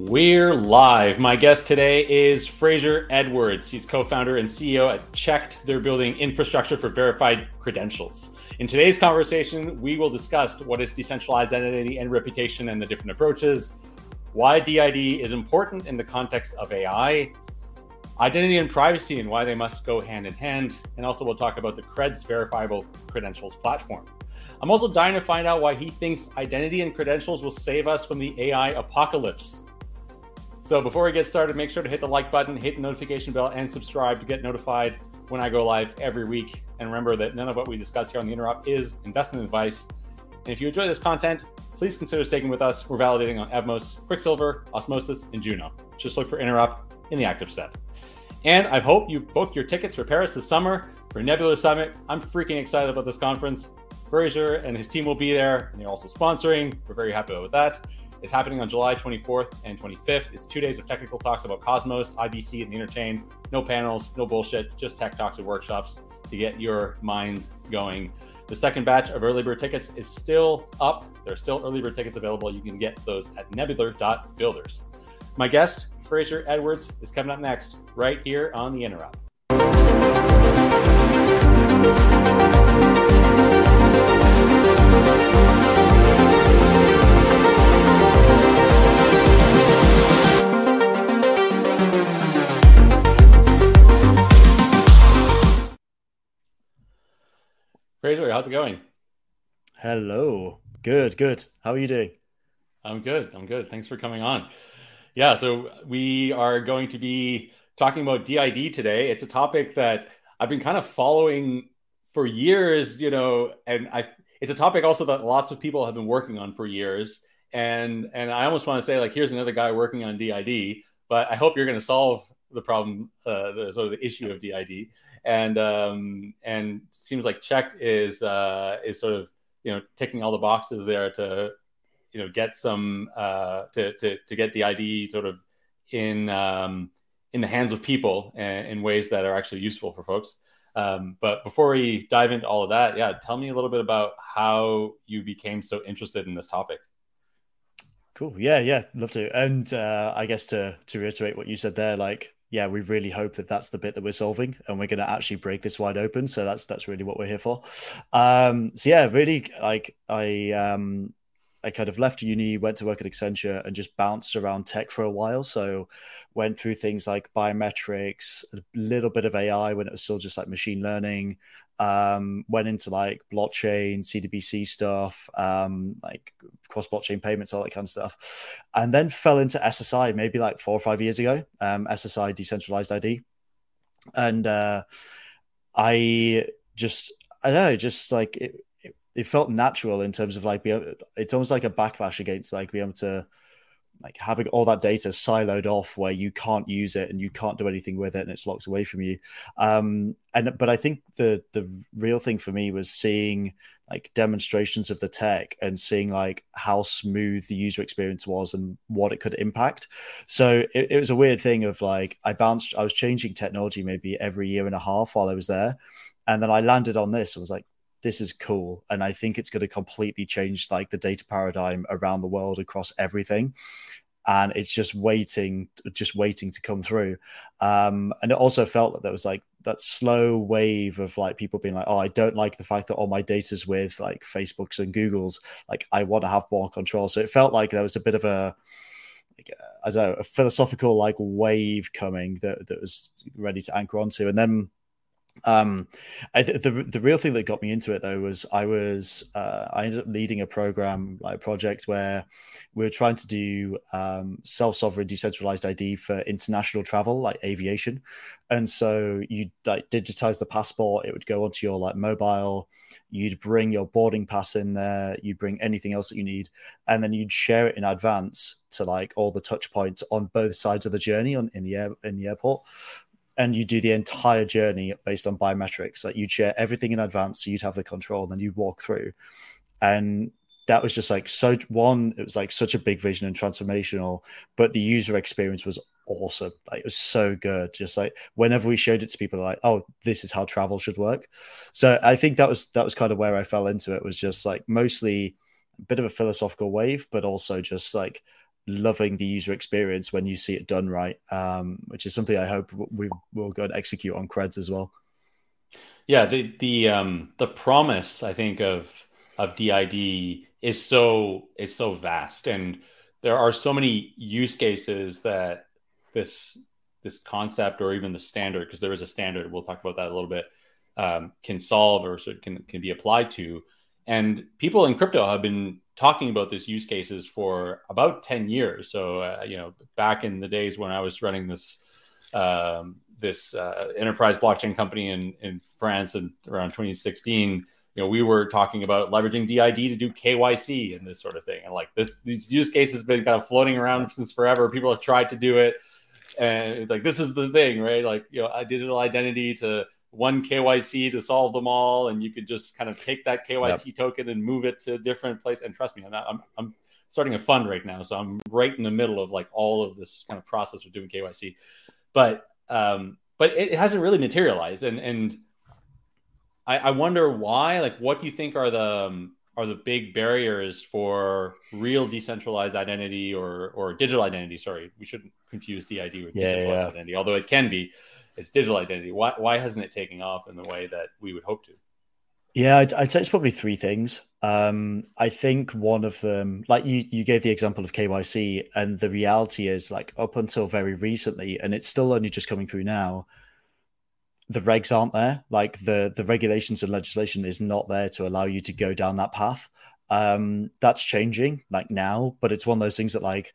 We're live. My guest today is Fraser Edwards. He's co founder and CEO at Cheqd. They're building infrastructure for verified credentials. In today's conversation, we will discuss what is decentralized identity and reputation and the different approaches, why DID is important in the context of AI, identity and privacy and why they must go hand in hand, and also we'll talk about the Creds verifiable credentials platform. I'm also dying to find out why he thinks identity and credentials will save us from the AI apocalypse. So before we get started, make sure to hit the like button, hit the notification bell, and subscribe to get notified when I go live every week. And remember that none of what we discuss here on the Interop is investment advice. And if you enjoy this content, please consider staking with us. We're validating on Evmos, Quicksilver, Osmosis, and Juno. Just look for Interop in the active set. And I hope you've booked your tickets for Paris this summer for Nebular Summit. I'm freaking excited about this conference. Fraser and his team will be there, and they're also sponsoring. We're very happy with that. It's happening on July 24th and 25th. It's two days of technical talks about Cosmos, IBC, and the interchain. No panels, no bullshit, just tech talks and workshops to get your minds going. The second batch of early bird tickets is still up. There are still early bird tickets available. You can get those at nebular.builders. My guest, Fraser Edwards, is coming up next, right here on the Interop. Fraser, how's it going? Hello. Good, good. How are you doing? I'm good. I'm good. Thanks for coming on. Yeah, so we are going to be talking about DID today. It's a topic that I've been kind of following for years, you know, and I it's a topic also that lots of people have been working on for years. And and I almost want to say like here's another guy working on DID, but I hope you're going to solve the problem, uh, the sort of the issue of DID and um, and seems like Cheqd is uh, is sort of you know ticking all the boxes there to you know get some uh, to, to to get DID sort of in um, in the hands of people in, in ways that are actually useful for folks. Um, but before we dive into all of that, yeah, tell me a little bit about how you became so interested in this topic. Cool. Yeah, yeah, love to. And uh, I guess to to reiterate what you said there, like yeah, we really hope that that's the bit that we're solving, and we're going to actually break this wide open. So that's that's really what we're here for. Um, so yeah, really, like I um, I kind of left uni, went to work at Accenture, and just bounced around tech for a while. So went through things like biometrics, a little bit of AI when it was still just like machine learning. Um, went into like blockchain, CBDC stuff, um, like cross blockchain payments, all that kind of stuff, and then fell into SSI maybe like four or five years ago. Um, SSI decentralized ID, and uh, I just I don't know, just like it felt natural in terms of like being, it's almost like a backlash against like being able to like having all that data siloed off where you can't use it and you can't do anything with it and it's locked away from you. Um and but i think the the real thing for me was seeing like demonstrations of the tech and seeing like how smooth the user experience was and what it could impact. So it, it was a weird thing of like i bounced i was changing technology maybe every year and a half while i was there. And then i landed on this. I was like this is cool and i think it's going to completely change like the data paradigm around the world across everything and it's just waiting just waiting to come through um, and it also felt that there was like that slow wave of like people being like oh i don't like the fact that all my data's with like facebooks and googles like i want to have more control so it felt like there was a bit of a like, I don't know, a philosophical like wave coming that, that was ready to anchor onto. And then um, I, the the real thing that got me into it though was I was uh, I ended up leading a program like a project where we were trying to do um, self sovereign decentralized ID for international travel like aviation, and so you like digitize the passport, it would go onto your like mobile, you'd bring your boarding pass in there, you'd bring anything else that you need, and then you'd share it in advance to like all the touch points on both sides of the journey on in the air in the airport and you do the entire journey based on biometrics. Like you'd share everything in advance, so you'd have the control, and then you'd walk through. And that was just like so one, it was like such a big vision and transformational, but the user experience was awesome. Like it was so good. Just like whenever we showed it to people, like, oh, this is how travel should work. So I think that was that was kind of where I fell into it, was just like mostly a bit of a philosophical wave, but also just like loving the user experience when you see it done right, um, which is something I hope we will go and execute on creds as well. Yeah, the the um, the promise I think of of DID is so is so vast, and there are so many use cases that this this concept or even the standard, because there is a standard, we'll talk about that a little bit, um, can solve or can can be applied to. And people in crypto have been talking about these use cases for about 10 years. So, uh, you know, back in the days when I was running this um, this uh, enterprise blockchain company in, in France and around 2016, you know, we were talking about leveraging DID to do KYC and this sort of thing. And like this, these use cases have been kind of floating around since forever. People have tried to do it. And like, this is the thing, right? Like, you know, a digital identity to one KYC to solve them all, and you could just kind of take that KYC yep. token and move it to a different place. And trust me, I'm, not, I'm, I'm starting a fund right now, so I'm right in the middle of like all of this kind of process of doing KYC. But um, but it hasn't really materialized, and and I, I wonder why. Like, what do you think are the um, are the big barriers for real decentralized identity or or digital identity? Sorry, we shouldn't confuse DID with yeah, decentralized yeah. identity, although it can be its digital identity. Why why hasn't it taken off in the way that we would hope to? Yeah, I'd, I'd say it's probably three things. Um, I think one of them, like you, you gave the example of KYC, and the reality is, like up until very recently, and it's still only just coming through now. The regs aren't there. Like the the regulations and legislation is not there to allow you to go down that path. Um, that's changing, like now, but it's one of those things that like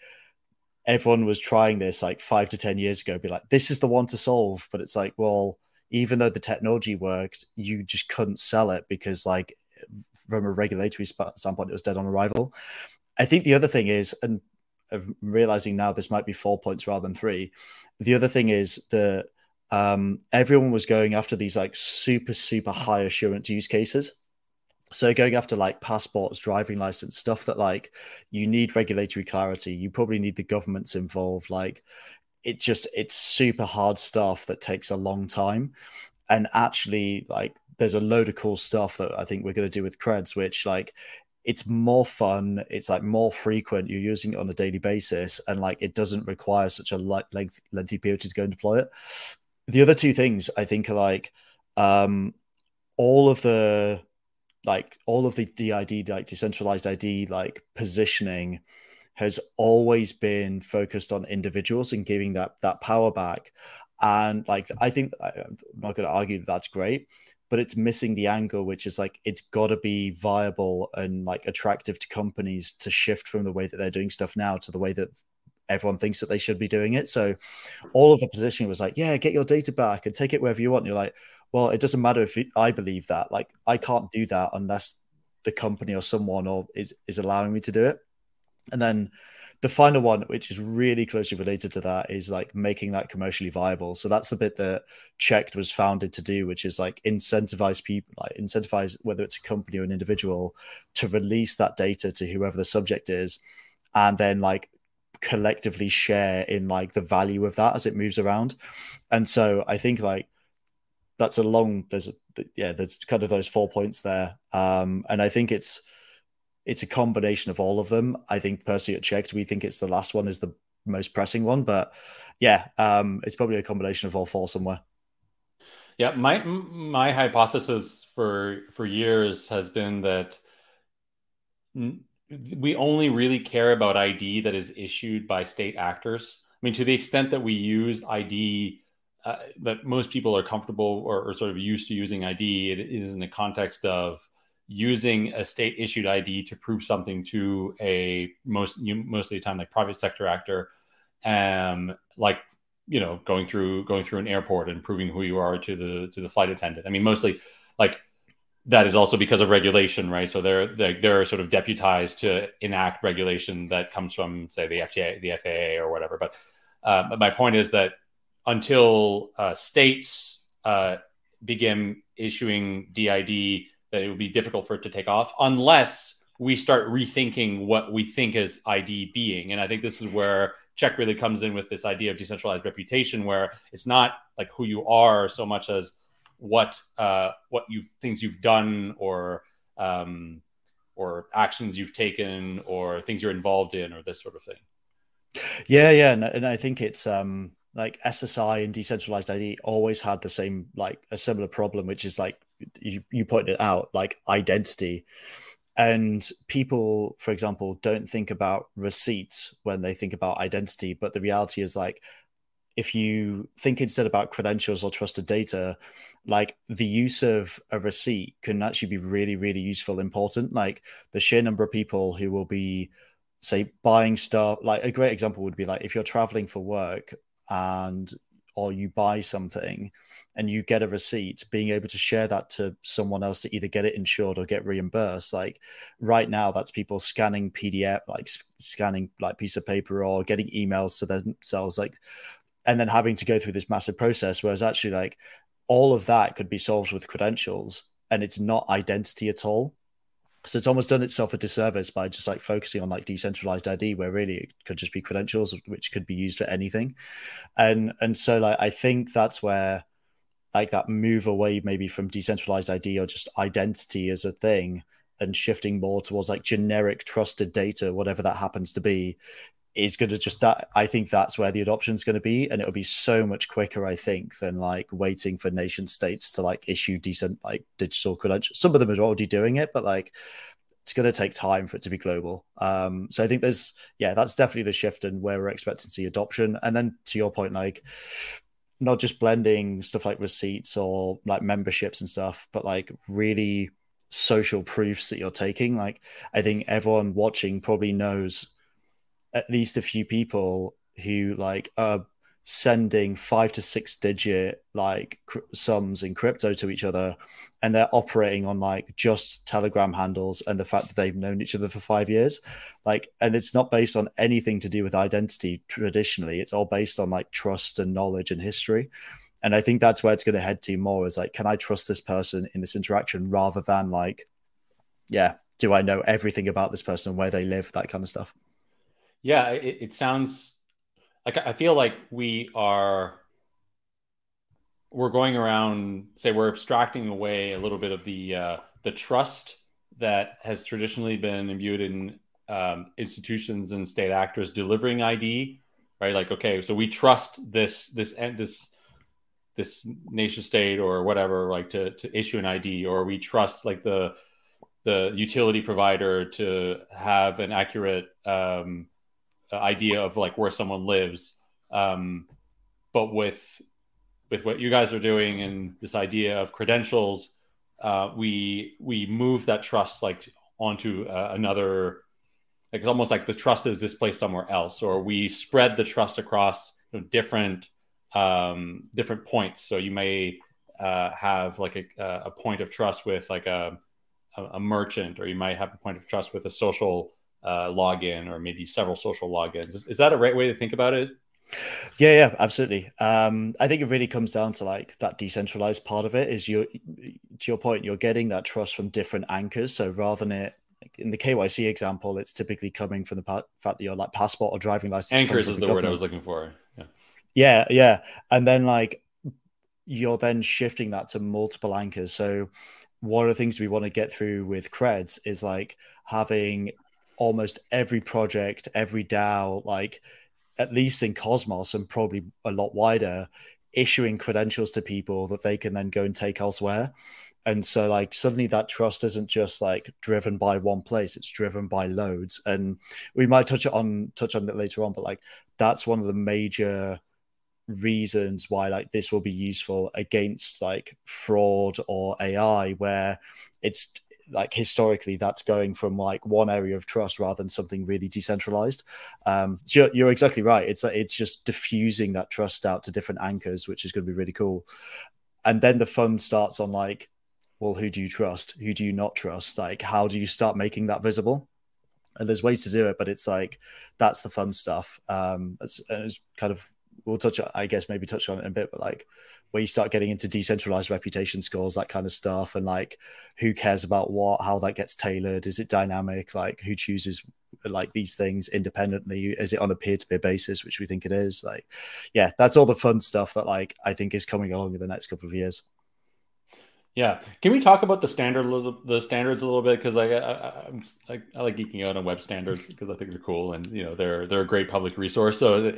everyone was trying this like five to ten years ago be like this is the one to solve. But it's like well even though the technology worked you just couldn't sell it because like from a regulatory standpoint it was dead on arrival. I think the other thing is and I'm realizing now this might be four points rather than three the other thing is that um, everyone was going after these like super super high assurance use cases so going after like passports driving license stuff that like you need regulatory clarity you probably need the governments involved like it just it's super hard stuff that takes a long time. And actually like there's a load of cool stuff that i think we're going to do with creds which like it's more fun it's like more frequent you're using it on a daily basis and like it doesn't require such a length, lengthy period to go and deploy it. The other two things i think are like um all of the like all of the DID, like decentralized ID, like positioning has always been focused on individuals and giving that that power back. And like I think I'm not going to argue that that's great, but it's missing the angle, which is like it's got to be viable and like attractive to companies to shift from the way that they're doing stuff now to the way that everyone thinks that they should be doing it. So all of the positioning was like, yeah, get your data back and take it wherever you want. And you're like, well, it doesn't matter if I believe that. Like, I can't do that unless the company or someone or is is allowing me to do it. And then the final one, which is really closely related to that, is like making that commercially viable. So that's the bit that Cheqd was founded to do, which is like incentivize people, like incentivize whether it's a company or an individual to release that data to whoever the subject is, and then like collectively share in like the value of that as it moves around. And so I think like that's a long there's a, yeah there's kind of those four points there. Um and i think it's it's a combination of all of them. I think personally at Cheqd we think it's the last one is the most pressing one but yeah um it's probably a combination of all four somewhere. Yeah my my hypothesis for for years has been that we only really care about id that is issued by state actors. I mean to the extent that we use id uh, that most people are comfortable or, or, sort of used to using ID. It is in the context of using a state issued ID to prove something to a most you, most of the time like private sector actor, um, like you know going through going through an airport and proving who you are to the to the flight attendant. I mean, mostly like that is also because of regulation, right? So they're they're, they're sort of deputized to enact regulation that comes from say the FTA, the FAA, or whatever. But uh, but my point is that until uh, states uh, begin issuing DID, that it would be difficult for it to take off unless we start rethinking what we think is ID being. And I think this is where Check really comes in with this idea of decentralized reputation, where it's not like who you are so much as what uh, what you things you've done or um, or actions you've taken or things you're involved in or this sort of thing. Yeah, yeah, and, and I think it's um like SSI and decentralized ID always had the same like a similar problem, which is like you you pointed out, like identity. And people, for example, don't think about receipts when they think about identity, but the reality is like if you think instead about credentials or trusted data, like the use of a receipt can actually be really, really useful, important. Like the sheer number of people who will be, say, buying stuff. Like a great example would be like if you're traveling for work and or you buy something and you get a receipt, being able to share that to someone else to either get it insured or get reimbursed. Like right now, that's people scanning PDF, like scanning like piece of paper or getting emails to themselves, like, and then having to go through this massive process. Whereas actually, like all of that could be solved with credentials, and it's not identity at all. So it's almost done itself a disservice by just like focusing on like decentralized ID, where really it could just be credentials, which could be used for anything. And and so like I think that's where like that move away maybe from decentralized ID or just identity as a thing and shifting more towards like generic trusted data, whatever that happens to be, is going to just that. I think that's where the adoption is going to be, and it'll be so much quicker, I think, than like waiting for nation states to like issue decent like digital credentials. Some of them are already doing it, but like it's going to take time for it to be global. Um, so I think there's, yeah, that's definitely the shift and where we're expecting to see adoption. And then to your point, like not just blending stuff like receipts or like memberships and stuff, but like really social proofs that you're taking. Like I think everyone watching probably knows at least a few people who like are sending five to six digit like cr- sums in crypto to each other and they're operating on like just telegram handles and the fact that they've known each other for five years. Like and it's not based on anything to do with identity traditionally. It's all based on like trust and knowledge and history. And i think that's where it's going to head to more is like can i trust this person in this interaction rather than like yeah do i know everything about this person where they live that kind of stuff yeah it, it sounds like i feel like we are we're going around say we're abstracting away a little bit of the uh, the trust that has traditionally been imbued in um, institutions and state actors delivering ID, right? Like, okay, so we trust this this this this nation state or whatever, like to to issue an ID, or we trust like the the utility provider to have an accurate um, idea of like where someone lives. Um, but with with what you guys are doing and this idea of credentials, uh, we we move that trust like onto uh, another. Like it's almost like the trust is displaced somewhere else, or we spread the trust across you know, different um, different points. So you may uh, have like a, a point of trust with like a, a merchant, or you might have a point of trust with a social uh, login, or maybe several social logins. Is, is, that a right way to think about it? Yeah, yeah, absolutely. Um, I think it really comes down to like that decentralized part of it. Is you, to your point, you're getting that trust from different anchors. So rather than it like in the KYC example, it's typically coming from the fact that your like passport or driving license. Anchors is the, the word I was looking for. Yeah. yeah, yeah, and then like you're then shifting that to multiple anchors. So one of the things we want to get through with creds is like having almost every project, every DAO, like at least in Cosmos and probably a lot wider, issuing credentials to people that they can then go and take elsewhere. And so, like, suddenly that trust isn't just like driven by one place; it's driven by loads. And we might touch on touch on it later on, but like, that's one of the major reasons why like this will be useful against like fraud or AI, where it's like historically that's going from like one area of trust rather than something really decentralized. Um so you're, you're exactly right. It's it's just diffusing that trust out to different anchors which is going to be really cool. And then the fun starts on like well who do you trust? Who do you not trust? Like how do you start making that visible? And there's ways to do it but it's like that's the fun stuff. Um it's, it's kind of we'll touch i guess maybe touch on it in a bit but like where you start getting into decentralized reputation scores, that kind of stuff, and like who cares about what, how that gets tailored, is it dynamic, like who chooses like these things independently, is it on a peer to peer basis, which we think it is. Like, yeah, that's all the fun stuff that like I think is coming along in the next couple of years. Yeah, can we talk about the standard the standards a little bit because I, I, I'm I, I like geeking out on web standards because I think they're cool and you know they're they're a great public resource. So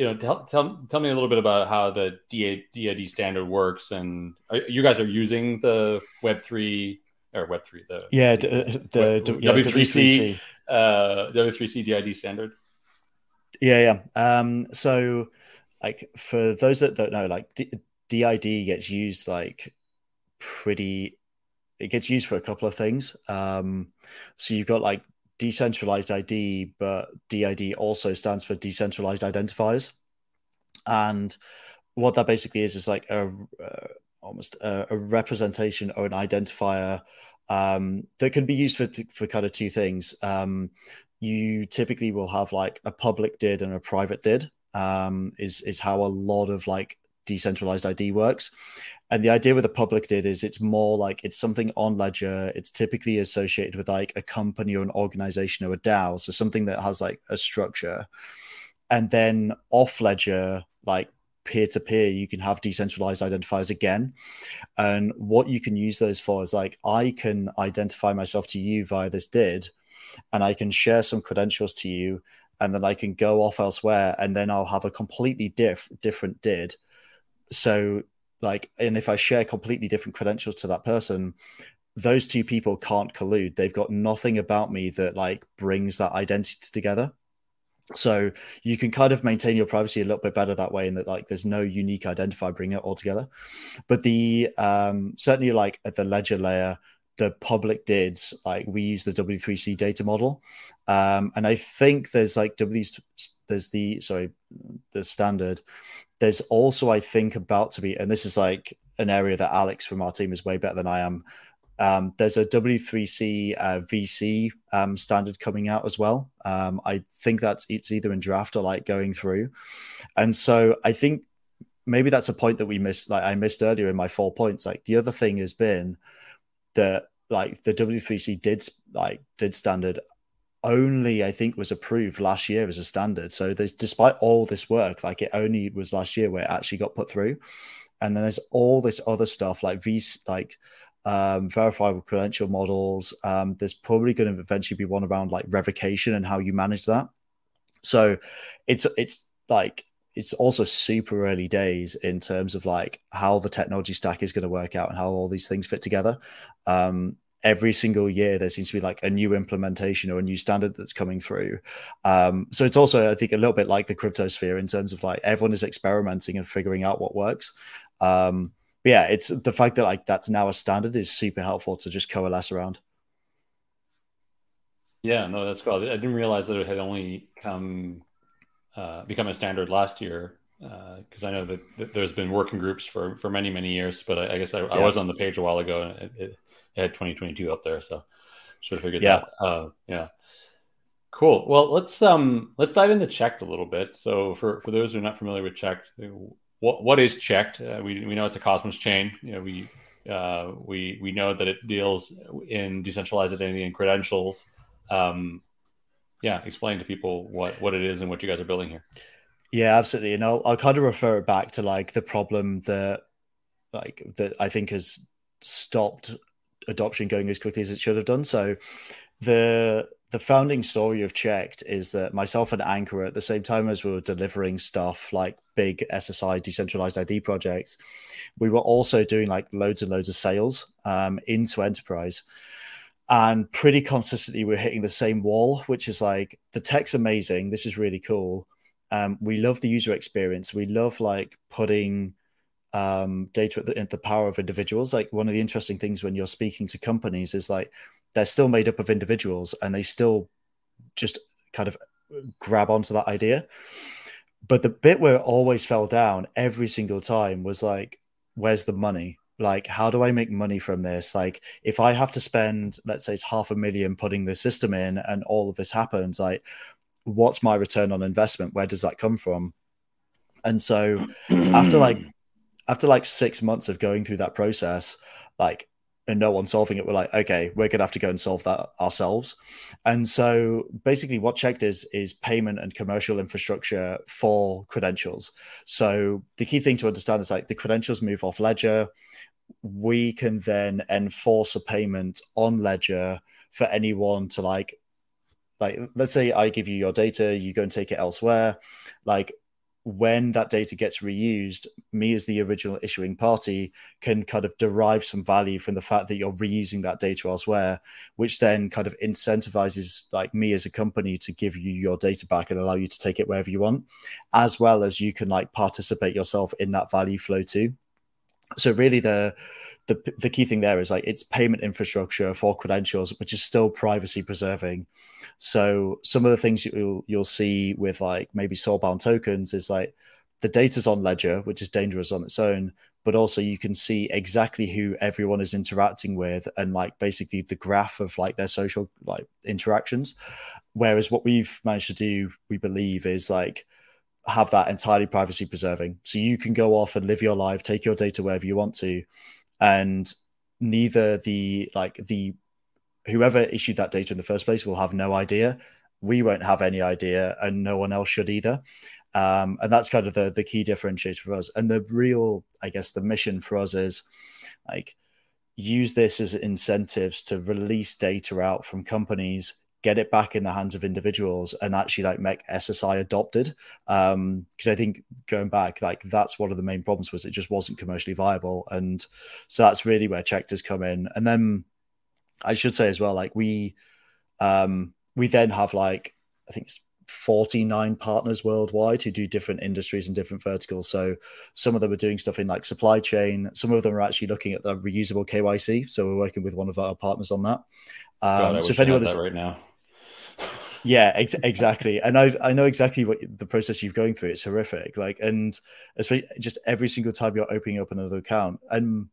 you know tell tell, tell me a little bit about how the DID standard works and are, you guys are using the Web three or Web three the yeah the, the, the W three C uh W three C DID standard. Yeah, yeah. Um, so like for those that don't know, like D- DID gets used like pretty it gets used for a couple of things. Um, so you've got like decentralized ID, but DID also stands for decentralized identifiers. And what that basically is is like a uh, almost a, a, representation or an identifier um, that can be used for for kind of two things. Um, you typically will have like a public did and a private did. Um, is is how a lot of like decentralized ID works. And the idea with the public did is it's more like it's something on Ledger. It's typically associated with like a company or an organization or a DAO. So something that has like a structure. And then off Ledger, like peer to peer, you can have decentralized identifiers again. And what you can use those for is like I can identify myself to you via this did, and I can share some credentials to you, and then I can go off elsewhere, and then I'll have a completely diff- different did so like and if i share completely different credentials to that person those two people can't collude. They've got nothing about me that like brings that identity together. So you can kind of maintain your privacy a little bit better that way in that like there's no unique identifier bringing it all together. But the um certainly like at the ledger layer the public dids like we use the w3c data model. Um and i think there's like w there's the sorry the standard there's also, I think, about to be, and this is like an area that Alex from our team is way better than I am. Um, there's a W3C uh, VC um, standard coming out as well. Um, I think that's it's either in draft or like going through, and so I think maybe that's a point that we missed. Like I missed earlier in my four points. Like the other thing has been that like the W3C did like did standard only I think was approved last year as a standard. So there's despite all this work, like it only was last year where it actually got put through. And then there's all this other stuff like these like um, verifiable credential models. Um, there's probably going to eventually be one around like revocation and how you manage that. So it's it's like it's also super early days in terms of like how the technology stack is going to work out and how all these things fit together. Um, every single year there seems to be like a new implementation or a new standard that's coming through. Um, so it's also i think a little bit like the crypto sphere in terms of like everyone is experimenting and figuring out what works. Um, but yeah it's the fact that like that's now a standard is super helpful to just coalesce around. Yeah no that's cool. I didn't realize that it had only come uh, become a standard last year because uh, I know that, that, there's been working groups for for many many years, but I, I guess I, yeah. I, was on the page a while ago, and it, it, had 2022 up there, so should have figured yeah. that. Uh, yeah. Cool. Well, let's um let's dive into Cheqd a little bit. So for for those who are not familiar with Cheqd, what what is Cheqd? Uh, we we know it's a Cosmos chain. You know, we uh, we we know that it deals in decentralized identity and credentials. Um, yeah, explain to people what what it is and what you guys are building here. Yeah, absolutely. And I'll I'll kind of refer it back to like the problem that like that I think has stopped adoption going as quickly as it should have done. So the the founding story of Cheqd is that myself and Ankur at the same time as we were delivering stuff like big ssi decentralized id projects we were also doing like loads and loads of sales um, into enterprise. And pretty consistently we're hitting the same wall which is like the tech's amazing. This is really cool. Um, we love the user experience. We love like putting um, data at the, at the power of individuals. Like one of the interesting things when you're speaking to companies is like they're still made up of individuals and they still just kind of grab onto that idea. But the bit where it always fell down every single time was like, where's the money? Like, how do I make money from this? Like, if I have to spend, let's say it's half a million putting the system in and all of this happens, like, what's my return on investment? Where does that come from? And so after like after like six months of going through that process, like and no one solving it, we're like, okay, we're gonna have to go and solve that ourselves. And so basically what Cheqd is is payment and commercial infrastructure for credentials. So the key thing to understand is like the credentials move off ledger. we can then enforce a payment on Ledger for anyone to like like let's say I give you your data, you go and take it elsewhere. Like when that data gets reused, me as the original issuing party can kind of derive some value from the fact that you're reusing that data elsewhere, which then kind of incentivizes like me as a company to give you your data back and allow you to take it wherever you want, as well as you can like participate yourself in that value flow too. So really the the, the key thing there is like it's payment infrastructure for credentials, which is still privacy preserving. So some of the things you'll you'll see with like maybe soulbound tokens is like the data's on Ledger, which is dangerous on its own, but also you can see exactly who everyone is interacting with and like basically the graph of like their social like interactions. Whereas what we've managed to do, we believe, is like have that entirely privacy preserving. So you can go off and live your life, take your data wherever you want to, and neither the like the whoever issued that data in the first place will have no idea. We won't have any idea and no one else should either. Um, and that's kind of the the key differentiator for us. And the real i guess the mission for us is like use this as incentives to release data out from companies get it back in the hands of individuals and actually like make SSI adopted. Um, because I think going back, like that's one of the main problems was it just wasn't commercially viable. And so that's really where Cheqd has come in. And then I should say as well, like we um we then have like I think 49 partners worldwide who do different industries and different verticals. So some of them are doing stuff in like supply chain. Some of them are actually looking at the reusable KYC. So we're working with one of our partners on that. Um, God, so if anyone is right now, yeah, ex- exactly. And I I know exactly what the process you're going through. It's horrific. Like, and especially just every single time you're opening up another account, and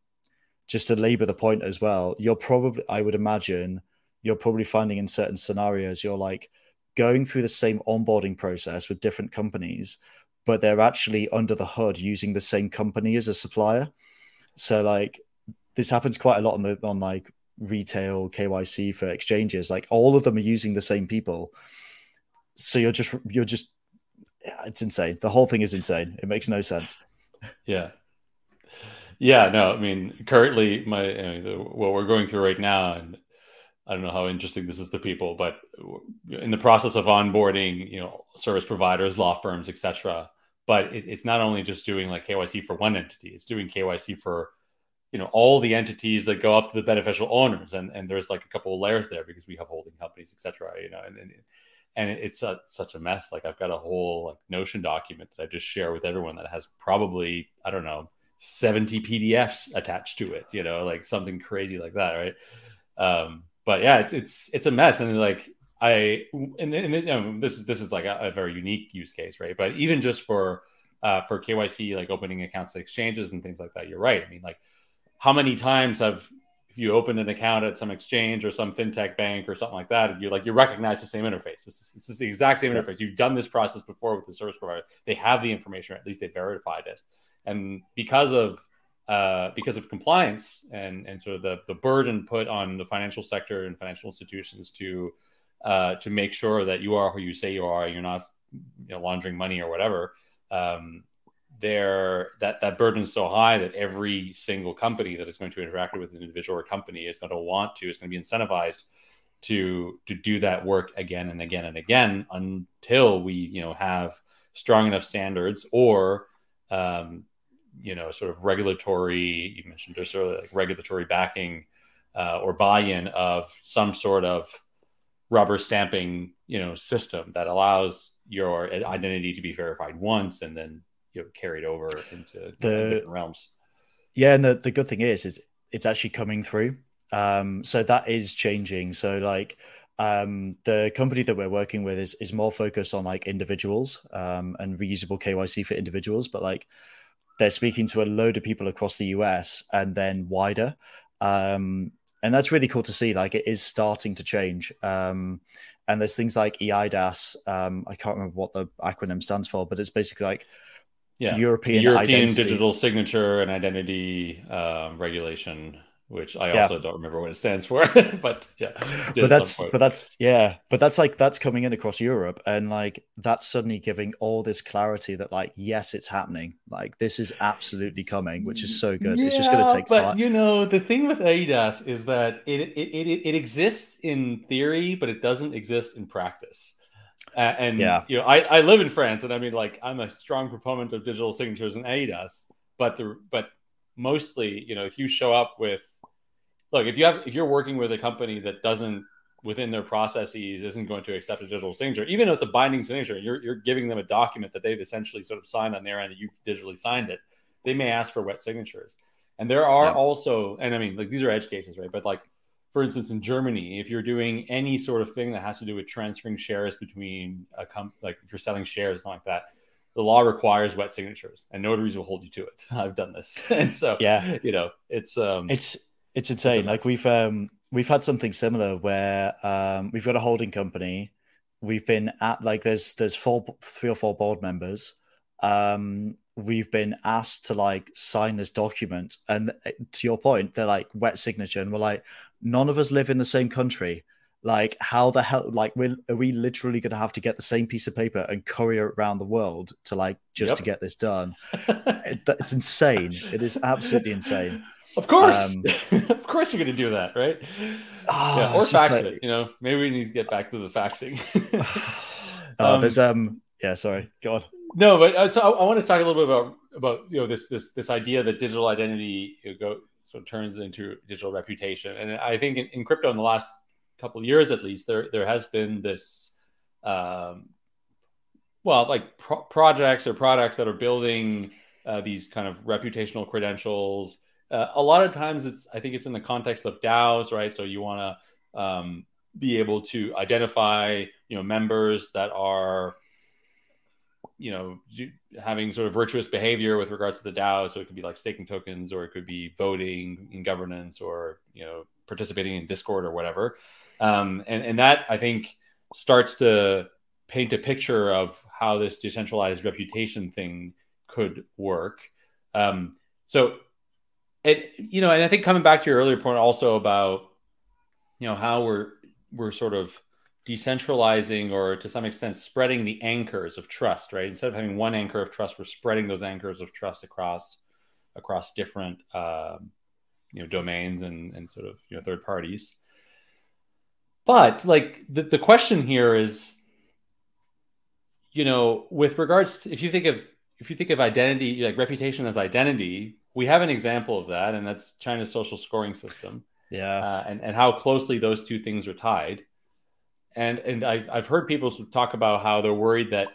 just to labor the point as well, you're probably I would imagine you're probably finding in certain scenarios you're like going through the same onboarding process with different companies, but they're actually under the hood using the same company as a supplier. So like this happens quite a lot on the on like retail KYC for exchanges, like all of them are using the same people. So you're just you're just it's insane. The whole thing is insane. It makes no sense. Yeah. Yeah, no, I mean, currently, my I mean, what we're going through right now, and I don't know how interesting this is to people, but in the process of onboarding, you know, service providers, law firms, etc. But it, it's not only just doing like KYC for one entity; it's doing KYC for you know all the entities that go up to the beneficial owners. And and there's like a couple of layers there because we have holding companies etc you know and, and and it's a, such a mess. Like i've got a whole like notion document that i just share with everyone that has probably i don't know 70 pdfs attached to it you know like something crazy like that right? Um but yeah it's it's it's a mess. And like i and, and you know, this is this is like a, a very unique use case right? But even just for uh, for KYC, like opening accounts at exchanges and things like that, you're right. I mean, like how many times have if you opened an account at some exchange or some fintech bank or something like that, you like you recognize the same interface. This is, this is the exact same interface. You've done this process before with the service provider. They have the information, or at least they verified it. And because of uh, because of compliance and and sort of the the burden put on the financial sector and financial institutions to uh, to make sure that you are who you say you are, you're not you know, laundering money or whatever. Um, there that that burden is so high that every single company that is going to interact with an individual or company is going to want to is going to be incentivized to to do that work again and again and again until we you know have strong enough standards or um, you know sort of regulatory you mentioned just sort of like regulatory backing uh, or buy-in of some sort of rubber stamping you know system that allows your identity to be verified once and then you know, carried over into the, different realms. Yeah, and the, the good thing is, is it's actually coming through. Um, so that is changing. So like um, the company that we're working with is is more focused on like individuals um, and reusable KYC for individuals, but like they're speaking to a load of people across the US and then wider. Um, and that's really cool to see. Like it is starting to change. Um, and there's things like EIDAS. Um, I can't remember what the acronym stands for, but it's basically like yeah. European European identity. digital signature and identity uh, regulation. which I yeah. also don't remember what it stands for. but yeah, but that's but that's yeah, but that's like that's coming in across Europe, and like that's suddenly giving all this clarity that like yes, it's happening. Like this is absolutely coming, which is so good. Yeah, it's just going to take but, time. You know, the thing with eIDAS is that it, it it it exists in theory, but it doesn't exist in practice. Uh, and yeah, you know, I, I live in France, and I mean, like, I'm a strong proponent of digital signatures and eIDAS, but the but mostly, you know, if you show up with look if you have if you're working with a company that doesn't within their processes isn't going to accept a digital signature even if it's a binding signature you're, you're giving them a document that they've essentially sort of signed on their end and you've digitally signed it they may ask for wet signatures. And there are yeah. also and i mean like these are edge cases right? But like for instance in germany if you're doing any sort of thing that has to do with transferring shares between a comp like if you're selling shares something like that the law requires wet signatures and notaries will hold you to it i've done this and so yeah you know it's um it's it's insane. Like we've um we've had something similar where um we've got a holding company. We've been at like there's there's four three or four board members. Um we've been asked to like sign this document and eh, to your point they're like wet signature and we're like none of us live in the same country like how the hell like we are we literally going to have to get the same piece of paper and courier it around the world to like just yep. to get this done it, it's insane it is absolutely insane of course, um, of course, you're going to do that, right? Oh, yeah, or fax like... it. You know, maybe we need to get back to the faxing. um, there's um, yeah, sorry, go on. No, but uh, so I, I, want to talk a little bit about about you know this this this idea that digital identity you know, go so turns into digital reputation, and I think in, in crypto in the last couple of years at least there there has been this um, well like pro- projects or products that are building uh, these kind of reputational credentials. Uh, a lot of times it's i think it's in the context of daos right? So you want to um, be able to identify you know members that are you know having sort of virtuous behavior with regards to the dao. So it could be like staking tokens or it could be voting in governance or you know participating in discord or whatever. Um, and, and that i think starts to paint a picture of how this decentralized reputation thing could work. Um, so it you know, and I think coming back to your earlier point also about you know how we're we're sort of decentralizing or to some extent spreading the anchors of trust, right? Instead of having one anchor of trust, we're spreading those anchors of trust across across different um, you know domains and and sort of you know third parties. But like the, the question here is, you know, with regards to if you think of if you think of identity like reputation as identity, we have an example of that, and that's China's social scoring system. Yeah, uh, and and how closely those two things are tied. And and I've I've heard people talk about how they're worried that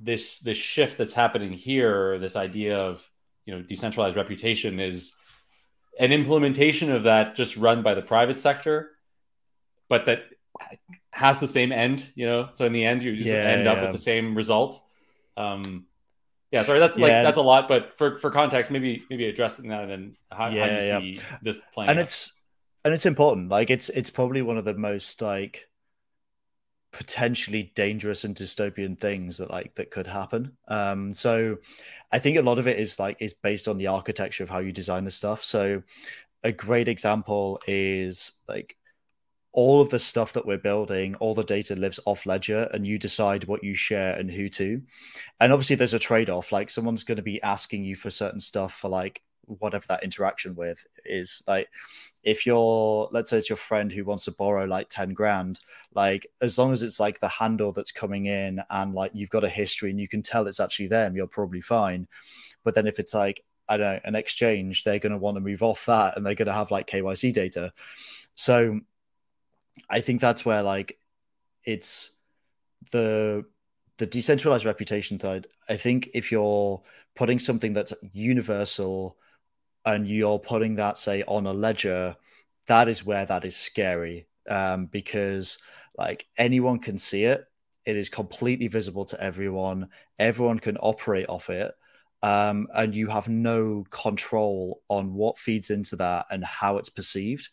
this this shift that's happening here, this idea of you know decentralized reputation, is an implementation of that just run by the private sector, but that has the same end. You know, so in the end, you just yeah, end yeah. up with the same result. Um, yeah, sorry, that's like that's a lot, but for for context, maybe maybe addressing that and how, yeah, how you see this playing. And out? it's and it's important. Like it's it's probably one of the most like potentially dangerous and dystopian things that like that could happen. Um, so I think a lot of it is like is based on the architecture of how you design the stuff. So a great example is like all of the stuff that we're building, all the data lives off ledger, and you decide what you share and who to. And obviously, there's a trade off. Like, someone's going to be asking you for certain stuff for like whatever that interaction with is. Like, if you're, let's say it's your friend who wants to borrow like 10 grand, like, as long as it's like the handle that's coming in and like you've got a history and you can tell it's actually them, you're probably fine. But then if it's like, I don't know, an exchange, they're going to want to move off that and they're going to have like KYC data. So, I think that's where like it's the the decentralized reputation side. I think if you're putting something that's universal and you're putting that say on a ledger, that is where that is scary um, because like anyone can see it. It is completely visible to everyone. Everyone can operate off it. Um, and you have no control on what feeds into that and how it's perceived.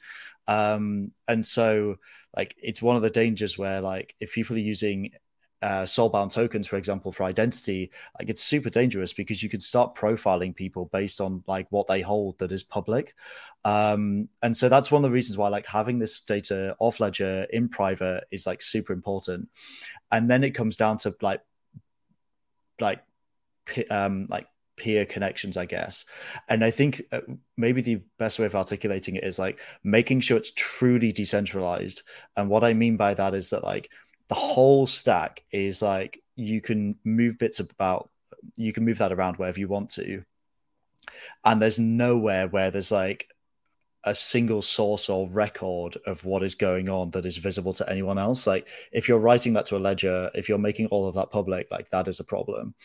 Um, and so, like, it's one of the dangers where, like, if people are using uh, soulbound tokens, for example, for identity, like it's super dangerous because you could start profiling people based on like what they hold that is public. Um, and so that's one of the reasons why like having this data off ledger in private is like super important. And then it comes down to like like um like peer connections, I guess. And I think uh, maybe the best way of articulating it is like making sure it's truly decentralized. And what I mean by that is that like the whole stack is like you can move bits about, you can move that around wherever you want to. And there's nowhere where there's like a single source or record of what is going on that is visible to anyone else. Like if you're writing that to a ledger, if you're making all of that public, like that is a problem.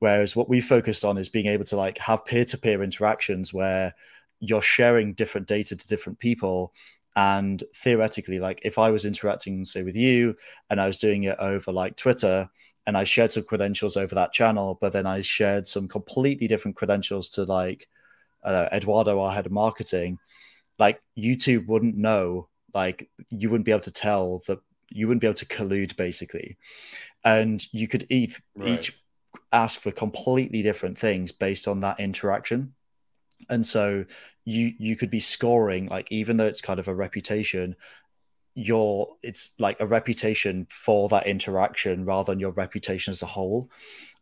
Whereas what we focused on is being able to like have peer-to-peer interactions where you're sharing different data to different people. And theoretically, like if I was interacting, say, with you and I was doing it over like Twitter and I shared some credentials over that channel, but then I shared some completely different credentials to like uh, Eduardo, our head of marketing, like YouTube wouldn't know, like you wouldn't be able to tell that you wouldn't be able to collude basically. And you could each, right. each ask for completely different things based on that interaction and so you you could be scoring like even though it's kind of a reputation your it's like a reputation for that interaction rather than your reputation as a whole.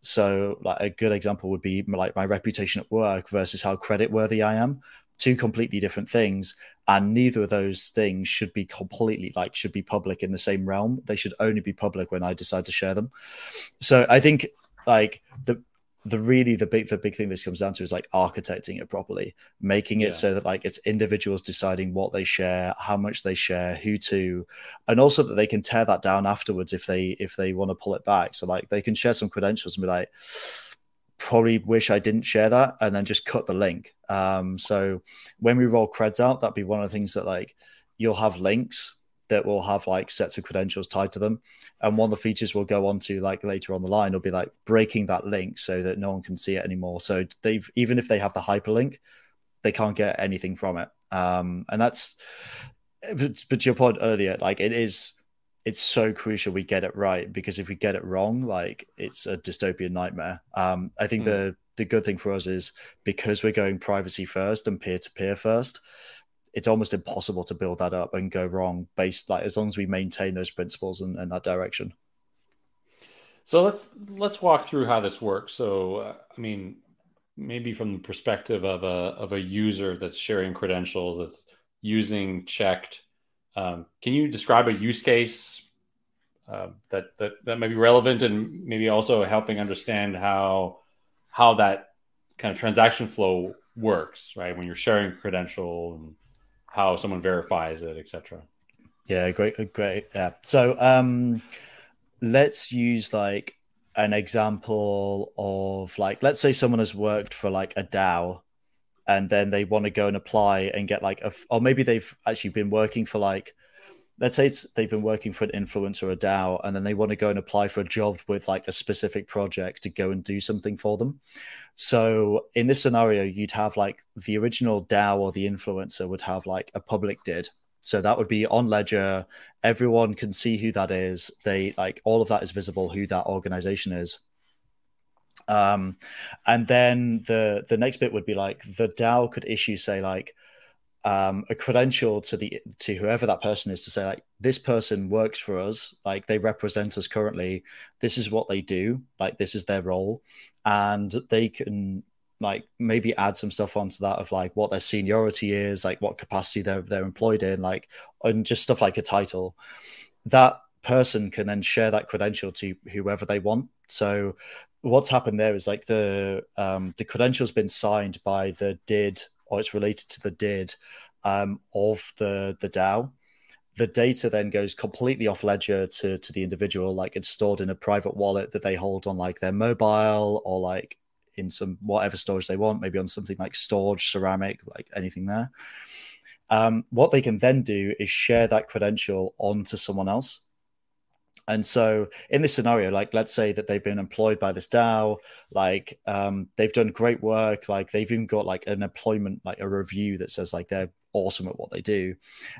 So like a good example would be like my reputation at work versus how credit worthy i am. Two completely different things and neither of those things should be completely like should be public in the same realm. They should only be public when i decide to share them. So i think like the the really the big the big thing this comes down to is like architecting it properly making it yeah. so that like it's individuals deciding what they share how much they share who to and also that they can tear that down afterwards if they if they want to pull it back so like they can share some credentials and be like probably wish i didn't share that and then just cut the link um so when we roll creds out that'd be one of the things that like you'll have links that will have like sets of credentials tied to them. And one of the features we'll go on to like later on the line will be like breaking that link so that no one can see it anymore. So they've even if they have the hyperlink, they can't get anything from it. Um, and that's but, but to your point earlier, like it is it's so crucial we get it right because if we get it wrong, like it's a dystopian nightmare. Um, I think mm. the the good thing for us is because we're going privacy first and peer to peer first, it's almost impossible to build that up and go wrong based like as long as we maintain those principles and, and that direction. So let's let's walk through how this works. So uh, i mean maybe from the perspective of a of a user that's sharing credentials that's using Cheqd um, can you describe a use case uh, that that that may be relevant and maybe also helping understand how how that kind of transaction flow works right? When you're sharing credential and how someone verifies it, etc. Yeah, great, great. Yeah. So um, let's use like an example of like, let's say someone has worked for like a DAO and then they want to go and apply and get like a, or maybe they've actually been working for like let's say they've been working for an influencer or a DAO, and then they want to go and apply for a job with like a specific project to go and do something for them. So in this scenario, you'd have like the original DAO or the influencer would have like a public did. So that would be on Ledger. Everyone can see who that is. They like all of that is visible who that organization is. Um, and then the the next bit would be like the DAO could issue say like um, a credential to the to whoever that person is to say like this person works for us. Like they represent us currently. This is what they do. Like this is their role. And they can like maybe add some stuff onto that of like what their seniority is like what capacity they're they're employed in like and just stuff like a title. That person can then share that credential to whoever they want. So what's happened there is like the um the credential's been signed by the did or it's related to the did um, of the the DAO. The data then goes completely off ledger to to the individual, like it's stored in a private wallet that they hold on like their mobile or like in some whatever storage they want, maybe on something like Storj, ceramic, like anything there. Um, what they can then do is share that credential onto someone else. And so in this scenario, like let's say that they've been employed by this DAO, like um, they've done great work, like they've even got like an employment, like a review that says like they're awesome at what they do,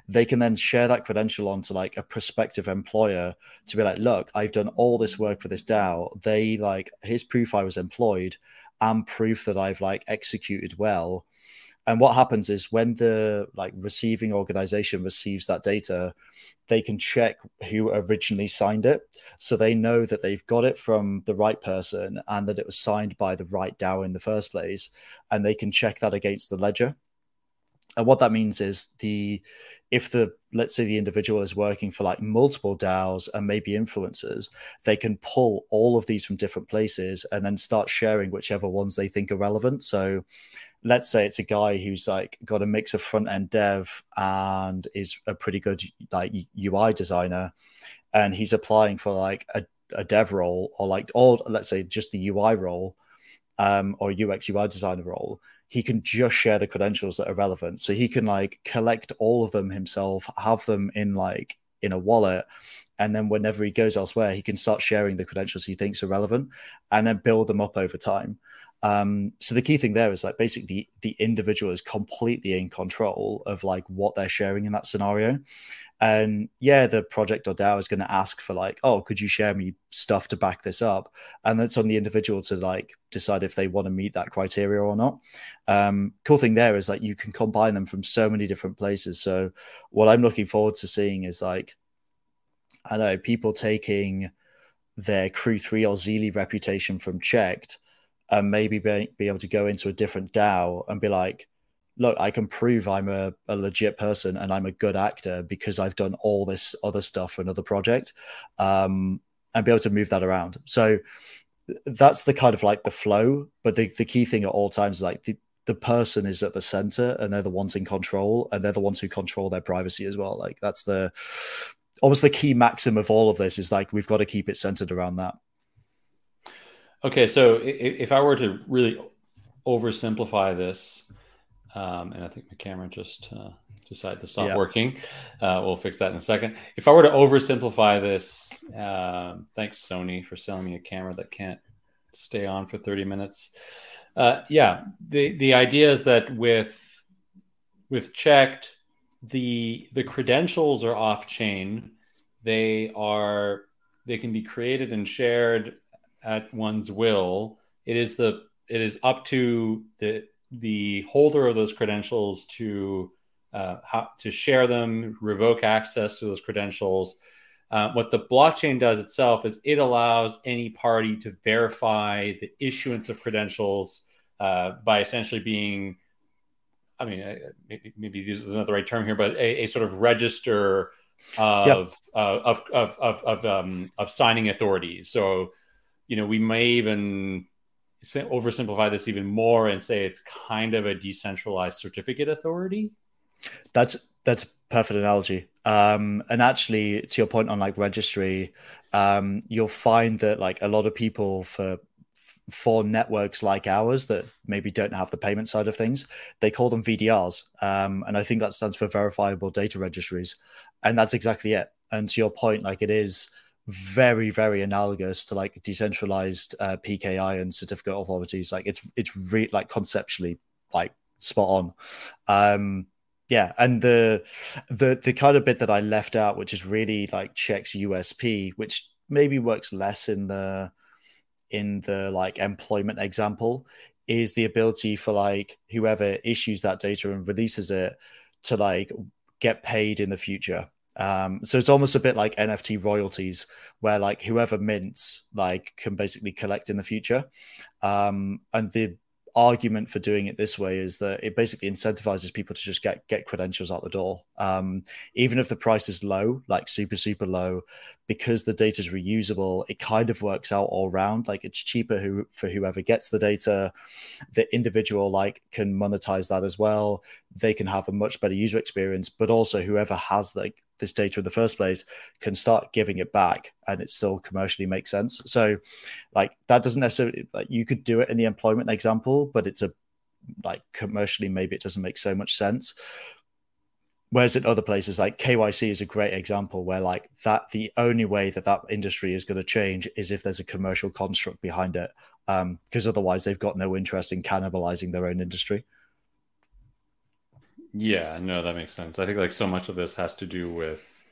they can then share that credential onto like a prospective employer to be like, look, I've done all this work for this DAO. They like here's proof I was employed and proof that I've like executed well. And what happens is when the like receiving organization receives that data, they can check who originally signed it. So they know that they've got it from the right person and that it was signed by the right DAO in the first place. And they can check that against the ledger and what that means is the if the let's say the individual is working for like multiple DAOs and maybe influencers, they can pull all of these from different places and then start sharing whichever ones they think are relevant. So let's say it's a guy who's like got a mix of front end dev and is a pretty good like UI designer, and he's applying for like a, a dev role or like or let's say just the UI role um, or UX UI designer role he can just share the credentials that are relevant. So he can like collect all of them himself, have them in like in a wallet, and then whenever he goes elsewhere, he can start sharing the credentials he thinks are relevant, and then build them up over time. Um, so the key thing there is like basically the, individual is completely in control of like what they're sharing in that scenario. And yeah, the project or DAO is going to ask for like, oh, could you share me stuff to back this up? And that's on the individual to like decide if they want to meet that criteria or not. Um, cool thing there is like you can combine them from so many different places. So what I'm looking forward to seeing is like, I know people taking their Crew three or Zealy reputation from Cheqd and maybe be, be able to go into a different DAO and be like, look, I can prove I'm a, a, legit person and I'm a good actor because I've done all this other stuff for another project, um, and be able to move that around. So that's the kind of like the flow. But the, the key thing at all times is like the, the person is at the center and they're the ones in control and they're the ones who control their privacy as well. Like that's the almost the key maxim of all of this is like we've got to keep it centered around that. Okay, so if, I were to really oversimplify this, um, and I think my camera just uh, decided to stop yeah. working. Uh, we'll fix that in a second. If I were to oversimplify this, uh, thanks Sony for selling me a camera that can't stay on for 30 minutes. Uh, yeah, the the idea is that with with Cheqd, the the credentials are off chain. They are they can be created and shared at one's will. It is the it is up to the the holder of those credentials to uh, how, to share them, revoke access to those credentials. Uh, what the blockchain does itself is it allows any party to verify the issuance of credentials uh, by essentially being, I mean, maybe, maybe this is not the right term here, but a, a sort of register of yep. Uh, of of of of, um, of signing authorities. So, you know, we may even oversimplify this even more and say it's kind of a decentralized certificate authority. That's that's a perfect analogy. Um, and actually, to your point on like registry, um, you'll find that like a lot of people for for networks like ours that maybe don't have the payment side of things, they call them VDRs, um, and I think that stands for verifiable data registries, and that's exactly it. And to your point, like it is very very analogous to like decentralized uh, PKI and certificate authorities. Like it's it's re- like conceptually like spot on. Um, yeah, and the the the kind of bit that I left out, which is really like Cheqd's USP, which maybe works less in the in the like employment example, is the ability for like whoever issues that data and releases it to like get paid in the future um, so it's almost a bit like NFT royalties, where like whoever mints like can basically collect in the future. Um, and the argument for doing it this way is that it basically incentivizes people to just get get credentials out the door. Um, even if the price is low like super super low because the data is reusable it kind of works out all around like it's cheaper who, for whoever gets the data. The individual like can monetize that as well. They can have a much better user experience but also whoever has like this data in the first place can start giving it back and it still commercially makes sense. So like that doesn't necessarily like you could do it in the employment example but it's a like commercially maybe it doesn't make so much sense. Whereas in other places like kyc is a great example where like that the only way that that industry is going to change is if there's a commercial construct behind it because um, otherwise they've got no interest in cannibalizing their own industry Yeah, no, that makes sense. I think like so much of this has to do with